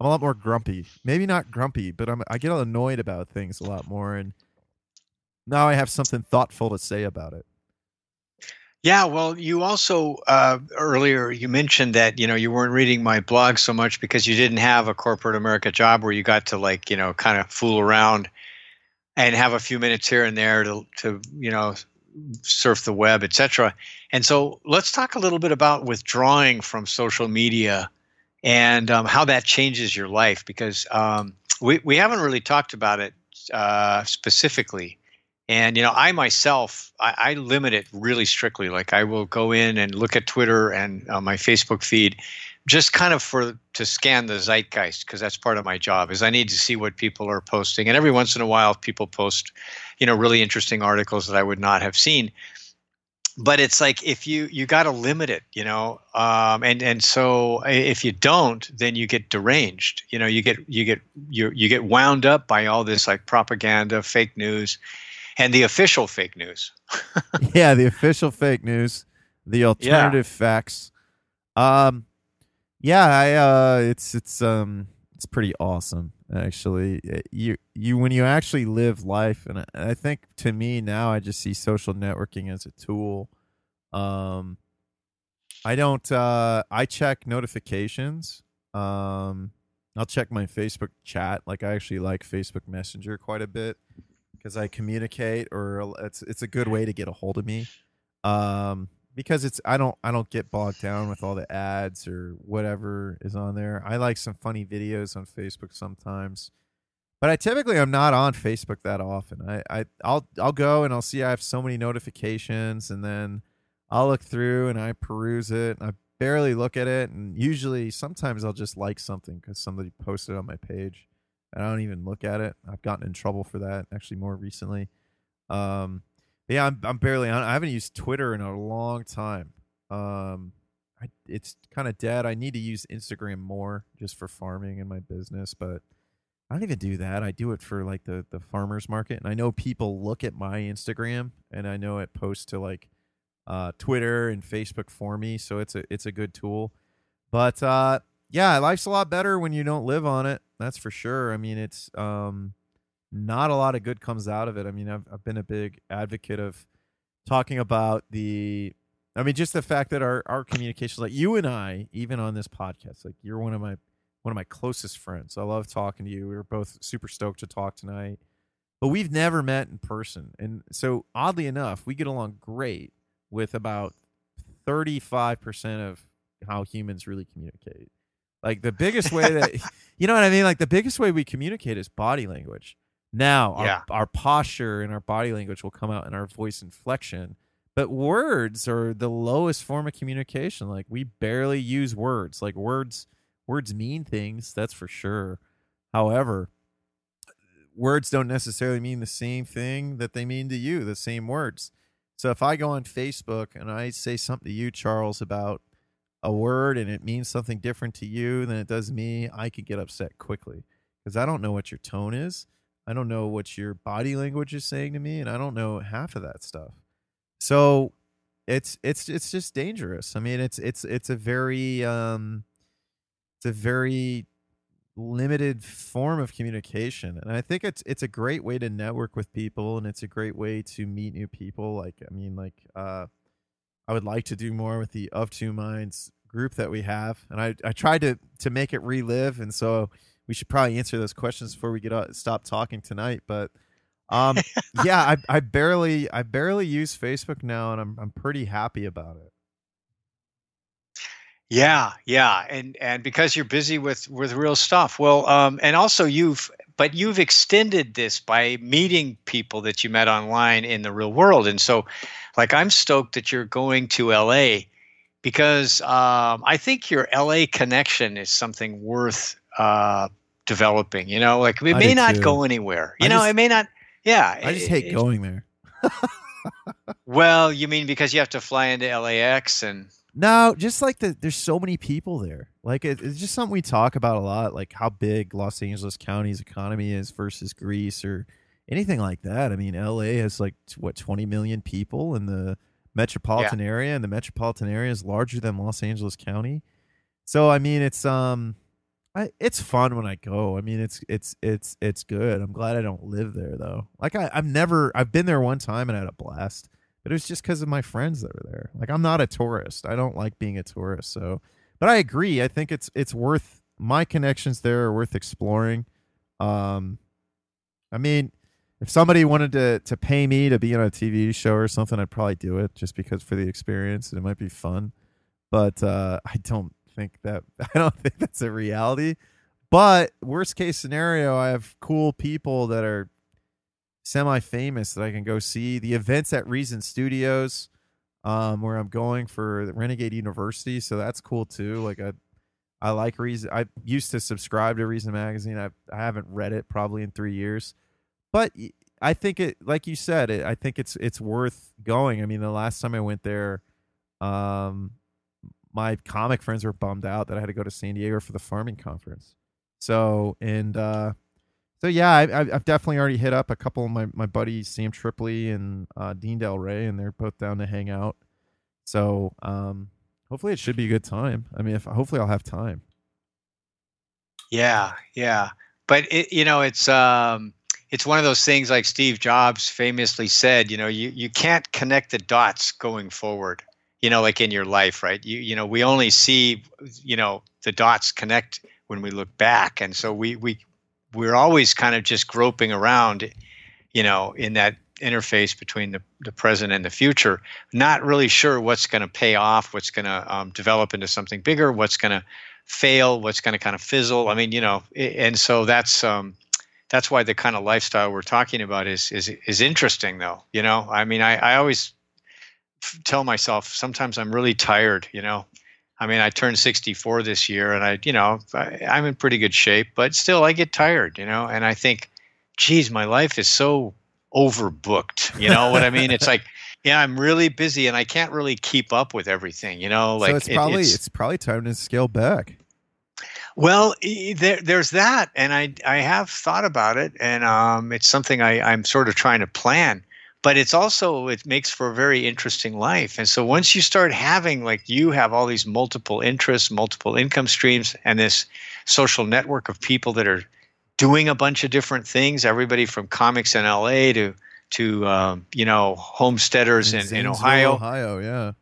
Speaker 1: I'm a lot more grumpy. Maybe not grumpy, but I'm I get annoyed about things a lot more, and now I have something thoughtful to say about it."
Speaker 2: Yeah, well, you also uh, earlier you mentioned that you know you weren't reading my blog so much because you didn't have a corporate America job where you got to like you know kind of fool around and have a few minutes here and there to to you know surf the web, etc. And so let's talk a little bit about withdrawing from social media and um, how that changes your life because um, we we haven't really talked about it uh, specifically. And you know, I myself, I, I, limit it really strictly. Like I will go in and look at Twitter and uh, my Facebook feed, just kind of for to scan the zeitgeist because that's part of my job. Is I need to see what people are posting, and every once in a while, people post, you know, really interesting articles that I would not have seen. But it's like if you you got to limit it, you know, um, and and so if you don't, then you get deranged. You know, you get you get you you get wound up by all this like propaganda, fake news and the official fake news. [LAUGHS]
Speaker 1: yeah, the official fake news, the alternative yeah. facts. Um, yeah, I uh, it's it's um, it's pretty awesome actually. Uh, you you when you actually live life, and I, think to me now, I just see social networking as a tool. Um, I don't. Uh, I check notifications. Um, I'll check my Facebook chat. Like I actually like Facebook Messenger quite a bit because I communicate, or it's it's a good way to get a hold of me. Um, because it's I don't I don't get bogged down with all the ads or whatever is on there. I like some funny videos on Facebook sometimes. But I typically I'm not on Facebook that often. I, I I'll I'll go and I'll see I have so many notifications and then I'll look through and I peruse it and I barely look at it and usually sometimes I'll just like something because somebody posted on my page. And I don't even look at it. I've gotten in trouble for that actually more recently. Um, yeah, I'm I'm barely on. I haven't used Twitter in a long time. Um, I, it's kind of dead. I need to use Instagram more just for farming in my business, but I don't even do that. I do it for like the the farmers market, and I know people look at my Instagram, and I know it posts to like uh, Twitter and Facebook for me, so it's a it's a good tool. But uh, yeah, life's a lot better when you don't live on it. That's for sure. I mean, it's um, not a lot of good comes out of it. I mean, I've I've been a big advocate of talking about the. I mean, just the fact that our our communication, like you and I, even on this podcast, like you're one of my one of my closest friends. I love talking to you. We were both super stoked to talk tonight, but we've never met in person, and so oddly enough, we get along great with about thirty five percent of how humans really communicate. Like the biggest way that [LAUGHS] you know what I mean? Like the biggest way we communicate is body language. Now our,
Speaker 2: yeah.
Speaker 1: our posture and our body language will come out in our voice inflection. But words are the lowest form of communication. Like we barely use words. Like words words mean things, that's for sure. However, words don't necessarily mean the same thing that they mean to you, the same words. So if I go on Facebook and I say something to you, Charles, about a word and it means something different to you than it does me, I could get upset quickly because I don't know what your tone is. I don't know what your body language is saying to me, and I don't know half of that stuff. So it's it's it's just dangerous. I mean, it's it's it's a very um, it's a very limited form of communication, and I think it's it's a great way to network with people, and it's a great way to meet new people. Like, I mean, like uh, I would like to do more with the Of Two Minds group that we have, and I I tried to to make it relive, and so we should probably answer those questions before we get uh, stop talking tonight, but. Um, [LAUGHS] yeah, I, I barely I barely use Facebook now, and I'm I'm pretty happy about it.
Speaker 2: Yeah, yeah, and and because you're busy with with real stuff. Well, um, and also you've but you've extended this by meeting people that you met online in the real world, and so, like, I'm stoked that you're going to LA because um, I think your LA connection is something worth uh, develaping. You know, like it
Speaker 1: I
Speaker 2: may not
Speaker 1: too.
Speaker 2: go anywhere. You
Speaker 1: I
Speaker 2: know,
Speaker 1: just-
Speaker 2: it may not. Yeah,
Speaker 1: I just
Speaker 2: it-
Speaker 1: hate
Speaker 2: it-
Speaker 1: going there. [LAUGHS]
Speaker 2: Well, you mean because you have to fly into LAX and
Speaker 1: No, just like the there's so many people there. Like it, it's just something we talk about a lot, like how big Los Angeles County's economy is versus Greece or anything like that. I mean, LA has like what 20 million people in the metropolitan area, and the metropolitan area is larger than Los Angeles County. So I mean, it's um, I, it's fun when I go. I mean, it's it's it's it's good. I'm glad I don't live there though. Like I, I've never I've been there one time and I had a blast, but it was just because of my friends that were there. Like I'm not a tourist. I don't like being a tourist. So, but I agree. I think it's it's worth my connections there are worth exploring. Um, I mean, if somebody wanted to to pay me to be on a TV show or something, I'd probably do it just because for the experience and it might be fun. But uh, I don't think that [LAUGHS] I don't think that's a reality. But worst case scenario, I have cool people that are semi famous that I can go see. The events at Reason Studios, um, where I'm going for Renegade University, so that's cool too. Like I, I like Reason. I used to subscribe to Reason magazine. I I haven't read it probably in three years, but I think it, like you said, it, I think it's it's worth going. I mean, the last time I went there, um, my comic friends were bummed out that I had to go to San Diego for the farming conference. So and uh, so yeah, I, I've definitely already hit up a couple of my my buddies, Sam Tripoli and uh, Dean Delray, and they're both down to hang out. So um, hopefully it should be a good time. I mean, if hopefully I'll have time.
Speaker 2: Yeah, yeah. But it, you know, it's um, it's one of those things like Steve Jobs famously said. You know, you you can't connect the dots going forward. You know, like in your life, right? You you know, we only see you know the dots connect when we look back, and so we we we're always kind of just groping around, you know, in that interface between the, the present and the future, not really sure what's going to pay off, what's going to um, develop into something bigger, what's going to fail, what's going to kind of fizzle. I mean, you know, and so that's um, that's why the kind of lifestyle we're talking about is is is interesting, though. You know, I mean, I I always tell myself sometimes I'm really tired. You know, I mean, I turned 64 this year, and I, you know, I, I'm in pretty good shape, but still, I get tired. You know, and I think, geez, my life is so overbooked. You know what I mean? It's like. [LAUGHS] Yeah, I'm really busy and I can't really keep up with everything. You know, like
Speaker 1: so it's
Speaker 2: it-
Speaker 1: probably
Speaker 2: it's-
Speaker 1: it's, probably time to scale back.
Speaker 2: well, there, there's that, and I I have thought about it, and um, it's something I I'm sort of trying to plan. But it's also it makes for a very interesting life, and so once you start having like you have all these multiple interests, multiple income streams, and this social network of people that are doing a bunch of different things, everybody from comics in LA to to um, you know homesteaders in, in
Speaker 1: Zanesville,
Speaker 2: Ohio,
Speaker 1: Ohio, yeah.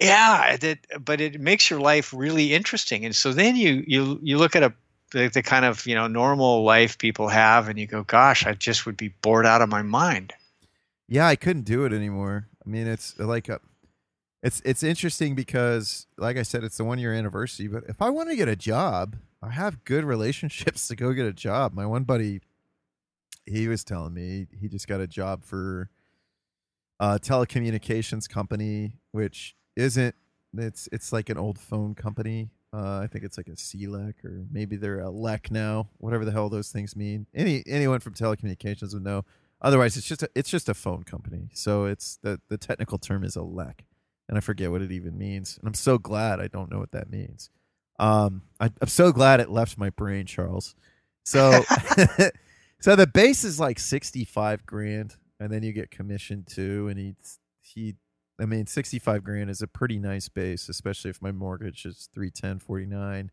Speaker 2: yeah that but it makes your life really interesting. And so then you you you look at a the, the kind of you know normal life people have and you go gosh i just would be bored out of my mind
Speaker 1: Yeah, I couldn't do it anymore. I mean, it's like a, it's it's interesting because, like I said, it's the one year anniversary. But if I want to get a job, I have good relationships to go get a job. My one buddy, he was telling me he just got a job for a telecommunications company, which isn't. It's it's like an old phone company. Uh, I think it's like a CLEC or maybe they're a LEC now, whatever the hell those things mean. Any anyone from telecommunications would know. Otherwise, it's just a, it's just a phone company. So it's the the technical term is a LEC, and I forget what it even means. And I'm so glad I don't know what that means. Um, I, I'm so glad it left my brain, Charles. So, [LAUGHS] so the base is like 65 grand, and then you get commission too. And he he I mean, 65 grand is a pretty nice base, especially if my mortgage is 310, 49.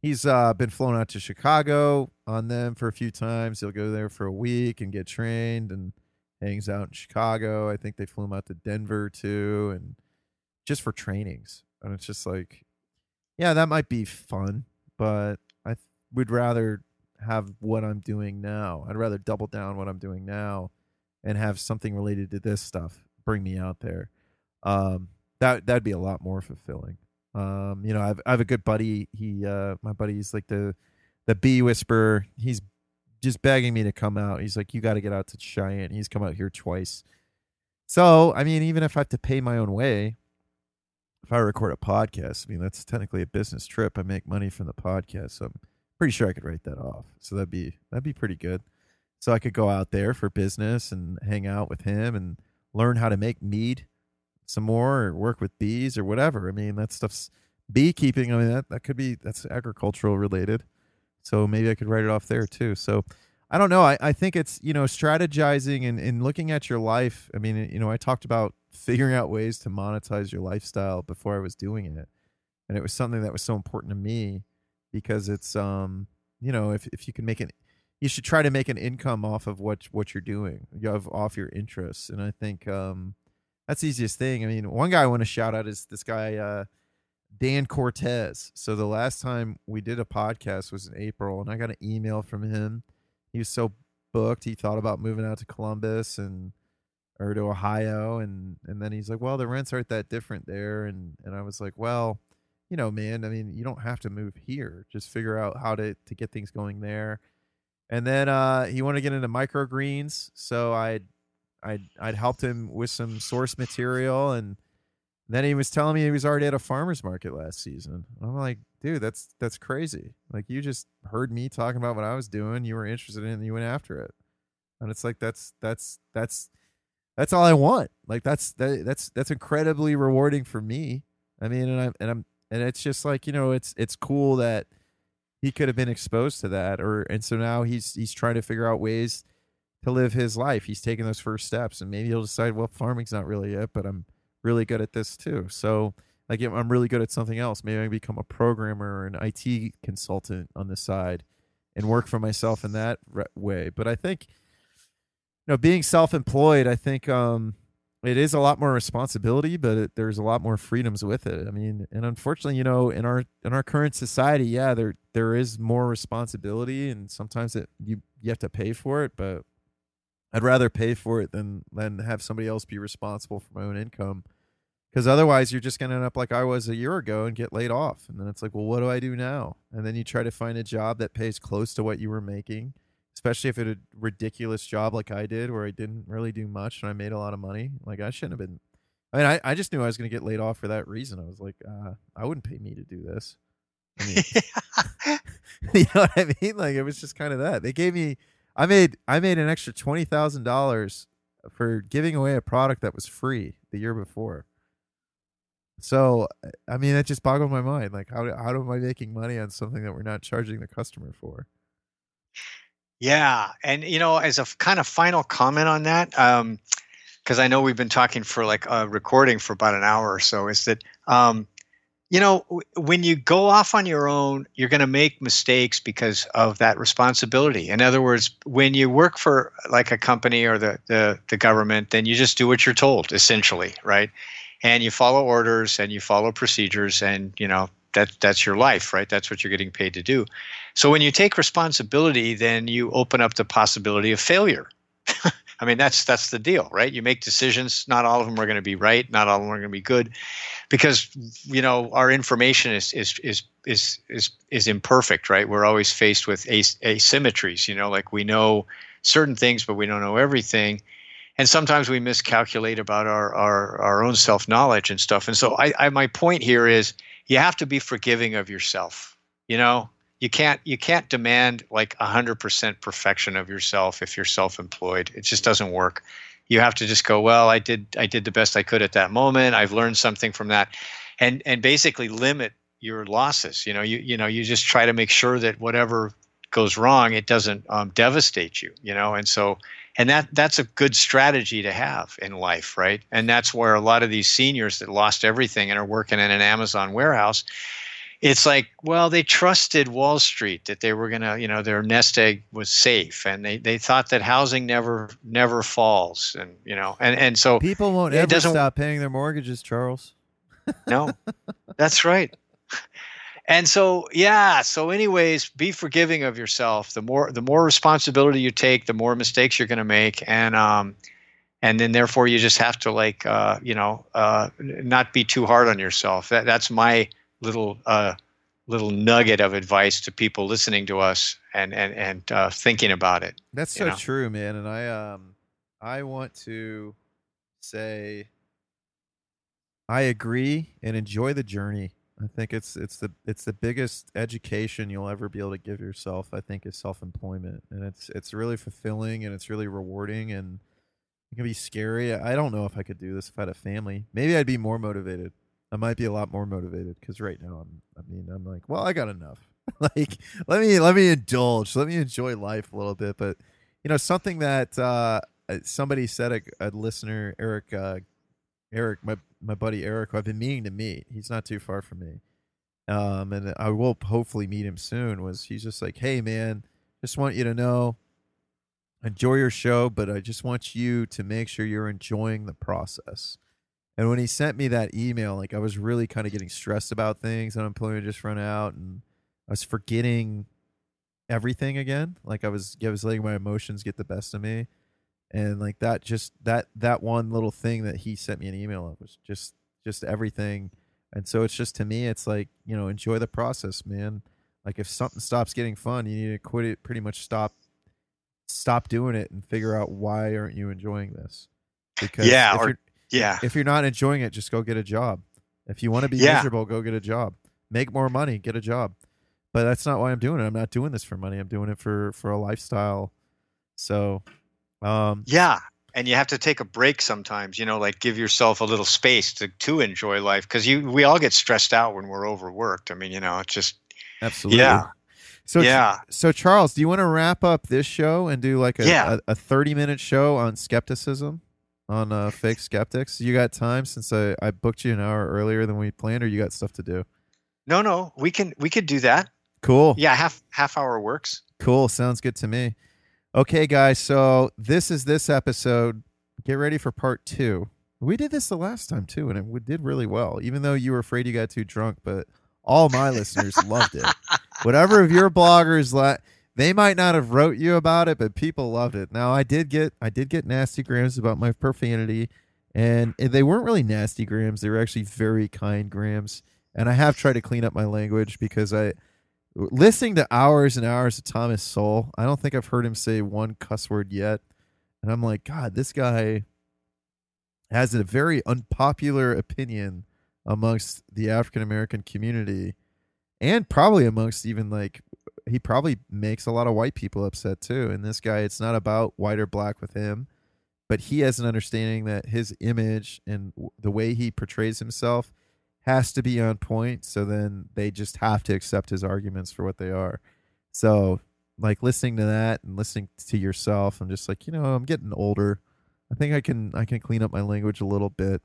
Speaker 1: He's uh, been flown out to Chicago on them for a few times. He'll go there for a week and get trained and hangs out in Chicago. I think they flew him out to Denver too, and just for trainings. And it's just like, yeah, that might be fun, but I th- would rather have what I'm doing now. I'd rather double down what I'm doing now and have something related to this stuff bring me out there. Um, that that'd be a lot more fulfilling. Um, you know, I've I have a good buddy. He uh, my buddy's like the the bee whisperer. He's just begging me to come out. He's like, you got to get out to Cheyenne. He's come out here twice. So, I mean, even if I have to pay my own way, if I record a podcast, I mean, that's technically a business trip. I make money from the podcast. So I'm pretty sure I could write that off. So that'd be, that'd be pretty good. So I could go out there for business and hang out with him and learn how to make mead some more or work with bees or whatever. I mean, that stuff's beekeeping. I mean, that, that could be, that's agricultural related. So maybe I could write it off there too. So I don't know. I, I think it's, you know, strategizing and, and looking at your life. I mean, you know, I talked about [LAUGHS] figuring out ways to monetize your lifestyle before I was doing it. And it was something that was so important to me because it's, um, you know, if, if you can make an, you should try to make an income off of what, what you're doing, you have off your interests. And I think, um, that's the easiest thing. I mean, one guy I want to shout out is this guy, uh, Dan Cortez. So the last time we did a podcast was in April, and I got an email from him. He was so booked, he thought about moving out to Columbus and or to Ohio, and and then he's like, "Well, the rents aren't that different there," and and I was like, "Well, you know, man, I mean, you don't have to move here. Just figure out how to to get things going there." And then uh, he wanted to get into microgreens, so I'd I'd I'd helped him with some source material and then he was telling me he was already at a farmer's market last season. I'm like, dude, that's that's crazy. Like you just heard me talking about what I was doing, you were interested in it, and you went after it. And it's like that's that's that's that's all I want. Like that's that, that's that's incredibly rewarding for me. I mean, and I'm and I'm and it's just like you know, it's it's cool that he could have been exposed to that, or and so now he's he's trying to figure out ways to live his life. He's taking those first steps, and maybe he'll decide, well, farming's not really it, but I'm really good at this too. So like I'm really good at something else. Maybe I can become a programmer or an IT consultant on the side and work for myself in that re- way. But I think you know being self-employed, I think um it is a lot more responsibility, but it, there's a lot more freedoms with it. I mean, and unfortunately, you know, in our in our current society, yeah, there there is more responsibility, and sometimes it you you have to pay for it. But I'd rather pay for it than than have somebody else be responsible for my own income. Because otherwise, you're just going to end up like I was a year ago and get laid off. And then it's like, well, what do I do now? And then you try to find a job that pays close to what you were making, especially if it's a ridiculous job like I did, where I didn't really do much and I made a lot of money. Like I shouldn't have been. I mean, I, I just knew I was going to get laid off for that reason. I was like, uh, I wouldn't pay me to do this. I mean, [LAUGHS] [LAUGHS] you know what I mean? Like it was just kind of that. They gave me I made I made an extra twenty thousand dollars for giving away a product that was free the year before. So I mean, that just boggled my mind. Like, how how am I making money on something that we're not charging the customer for?
Speaker 2: Yeah, and you know, as a kind of final comment on that, because um, I know we've been talking for like a recording for about an hour or so, is that um, you know when you go off on your own you're going to make mistakes because of that responsibility. In other words when you work for like a company or the, the, the government then you just do what you're told essentially right? And you follow orders and you follow procedures and you know that that's your life right? That's what you're getting paid to do. So when you take responsibility then you open up the possibility of failure [LAUGHS] I mean, that's that's the deal, right? You make decisions. Not all of them are going to be right. Not all of them are going to be good, because you know our information is is is is is is imperfect, right? We're always faced with as- asymmetries. You know, like we know certain things, but we don't know everything, and sometimes we miscalculate about our our our own self knowledge and stuff. And so, I, I my point here is you have to be forgiving of yourself. You know, you can't you can't demand like 100% perfection of yourself if you're self-employed. It just doesn't work. You have to just go well i did i did the best i could at that moment. I've learned something from that. And and basically limit your losses. You know you you know you just try to make sure that whatever goes wrong it doesn't um, devastate you you know? And so and that that's a good strategy to have in life right? And that's where a lot of these seniors that lost everything and are working in an amazon warehouse it's like well they trusted wall street that they were going to you know their nest egg was safe and they, they thought that housing never never falls and you know and and so
Speaker 1: people won't ever stop paying their mortgages charles.
Speaker 2: No that's right. And so yeah so anyways be forgiving of yourself. The more the more responsibility you take the more mistakes you're going to make and um and then therefore you just have to like uh you know uh not be too hard on yourself. That that's my little uh little nugget of advice to people listening to us and and and uh thinking about it
Speaker 1: that's so know? true man and i um i want to say i agree and enjoy the journey I think it's it's the it's the biggest education you'll ever be able to give yourself. I think is self employment, and it's it's really fulfilling and it's really rewarding and it can be scary. I don't know if I could do this if I had a family. Maybe I'd be more motivated. I might be a lot more motivated because right now I'm. I mean, I'm like, well, I got enough. [LAUGHS] like, let me let me indulge. Let me enjoy life a little bit. But you know, something that uh, somebody said, a, a listener, Eric uh, Eric, my my buddy Eric, I've been meaning to meet. He's not too far from me, um, and I will hopefully meet him soon. Was he's just like, hey man, just want you to know, enjoy your show, but I just want you to make sure you're enjoying the process. And when he sent me that email, like I was really kind of getting stressed about things. Unemployment just run out, and I was forgetting everything again. Like I was, I was letting my emotions get the best of me and like that just that that one little thing that he sent me an email of was just just everything and so it's just to me it's like you know enjoy the process man like if something stops getting fun you need to quit it pretty much stop stop doing it and figure out why aren't you enjoying this
Speaker 2: because yeah or, yeah
Speaker 1: if you're not enjoying it just go get a job if you want to be yeah. miserable go get a job make more money get a job but that's not why i'm doing it i'm not doing this for money i'm doing it for for a lifestyle so
Speaker 2: um, yeah, and you have to take a break sometimes. You know, like give yourself a little space to to enjoy life because you we all get stressed out when we're overworked. I mean, you know, it's just
Speaker 1: absolutely
Speaker 2: yeah.
Speaker 1: So yeah. So Charles, do you want to wrap up this show and do like a yeah. a, a thirty minute show on skepticism? On uh, fake skeptics. You got time since I, I booked you an hour earlier than we planned, or you got stuff to do?
Speaker 2: No, no, we can we could do that.
Speaker 1: Cool.
Speaker 2: Yeah, half half hour works.
Speaker 1: Cool. Sounds good to me. Okay, guys. So this is this episode. Get ready for part two. We did this the last time too, and it did really well. Even though you were afraid you got too drunk, but all my listeners [LAUGHS] loved it. Whatever of your bloggers like, they might not have wrote you about it, but people loved it. Now I did get I did get nasty grams about my profanity, and they weren't really nasty grams. They were actually very kind grams. And I have tried to clean up my language because I listening to hours and hours of Thomas Sowell, I don't think I've heard him say one cuss word yet. And I'm like, God, this guy has a very unpopular opinion amongst the African American community and probably amongst even like he probably makes a lot of white people upset too. And this guy, it's not about white or black with him, but he has an understanding that his image and the way he portrays himself has to be on point. So then they just have to accept his arguments for what they are. So like listening to that and listening to yourself, I'm just like, you know, I'm getting older. I think I can I can clean up my language a little bit.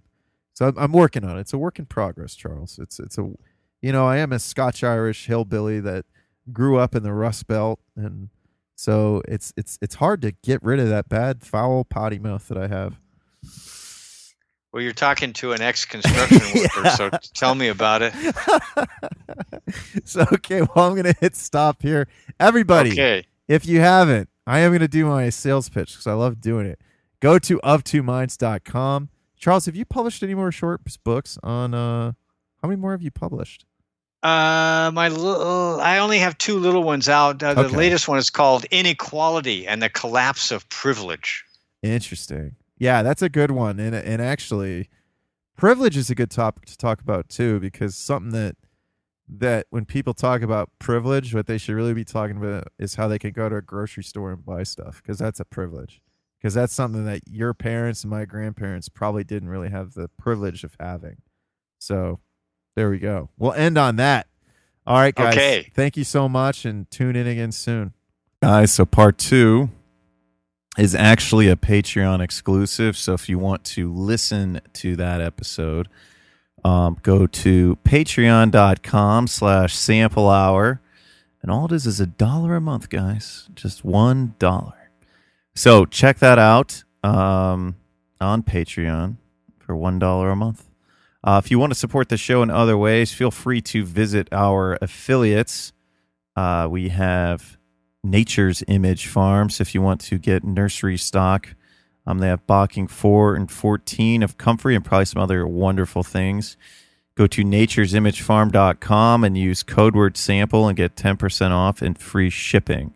Speaker 1: So I'm, I'm working on it. It's a work in progress, Charles. It's it's a you know I am a Scotch Irish hillbilly that grew up in the Rust Belt, and so it's it's it's hard to get rid of that bad foul potty mouth that I have.
Speaker 2: Well, you're talking to an ex-construction [LAUGHS] worker, yeah. so tell me about it. [LAUGHS]
Speaker 1: so okay, well I'm gonna hit stop here. Everybody, okay. if you haven't, I am gonna do my sales pitch because I love doing it. Go to oftwominds.com. Charles, have you published any more short books on uh how many more have you published?
Speaker 2: Uh, my little, I only have two little ones out. Uh, the okay. latest one is called Inequality and the Collapse of Privilege.
Speaker 1: Interesting. Yeah, that's a good one. And and actually, privilege is a good topic to talk about too, because something that that when people talk about privilege, what they should really be talking about is how they can go to a grocery store and buy stuff, because that's a privilege. Because that's something that your parents and my grandparents probably didn't really have the privilege of having. So there we go. We'll end on that. All right, guys. Okay. Thank you so much and tune in again soon. Guys, so part two is actually a Patreon exclusive. So if you want to listen to that episode, um, go to patreon.com slash sample hour. And all it is is a dollar a month, guys. Just one dollar. So check that out um, on Patreon for one dollar a month. Uh, if you want to support the show in other ways, feel free to visit our affiliates. Uh, we have Nature's Image Farms if you want to get nursery stock. Um, they have Bocking 4 and 14 of comfrey and probably some other wonderful things. Go to naturesimagefarm.com and use code word sample and get 10% off and free shipping.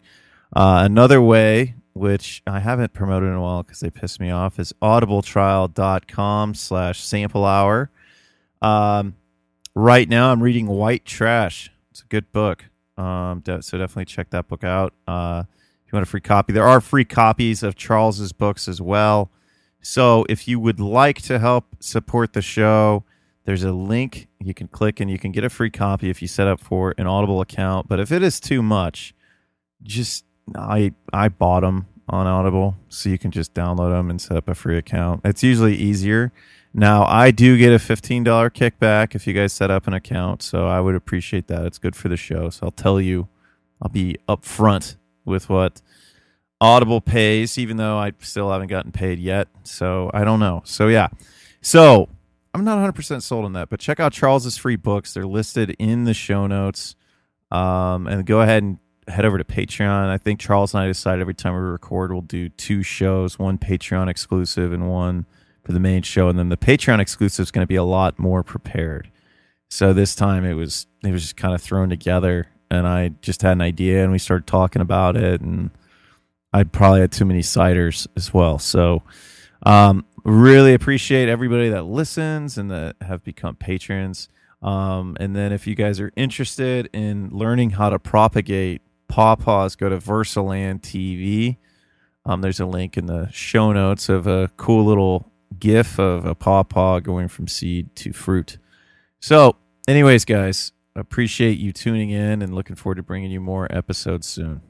Speaker 1: Uh, another way, which I haven't promoted in a while because they pissed me off, is audibletrial.com slash sample hour. Um, right now, I'm reading White Trash. It's a good book. Um, de- so definitely check that book out. Uh, if you want a free copy, there are free copies of Charles's books as well. So if you would like to help support the show, there's a link you can click and you can get a free copy if you set up for an Audible account. But if it is too much, just I I bought them on Audible, so you can just download them and set up a free account. It's usually easier. Now I do get a fifteen dollar kickback if you guys set up an account, so I would appreciate that. It's good for the show. So I'll tell you, I'll be upfront with what Audible pays, even though I still haven't gotten paid yet. So I don't know. So yeah, so I'm not 100 percent sold on that, but check out Charles's free books. They're listed in the show notes, um, and go ahead and head over to Patreon. I think Charles and I decide every time we record, we'll do two shows, one Patreon exclusive and one for the main show, and then the Patreon exclusive is going to be a lot more prepared. So this time it was it was just kind of thrown together, and I just had an idea, and we started talking about it, and I probably had too many ciders as well. So um, really appreciate everybody that listens and that have become patrons. Um, and then if you guys are interested in learning how to propagate pawpaws, go to Versaland TV. Um, there's a link in the show notes of a cool little gif of a pawpaw going from seed to fruit. So, anyways, guys, appreciate you tuning in and looking forward to bringing you more episodes soon.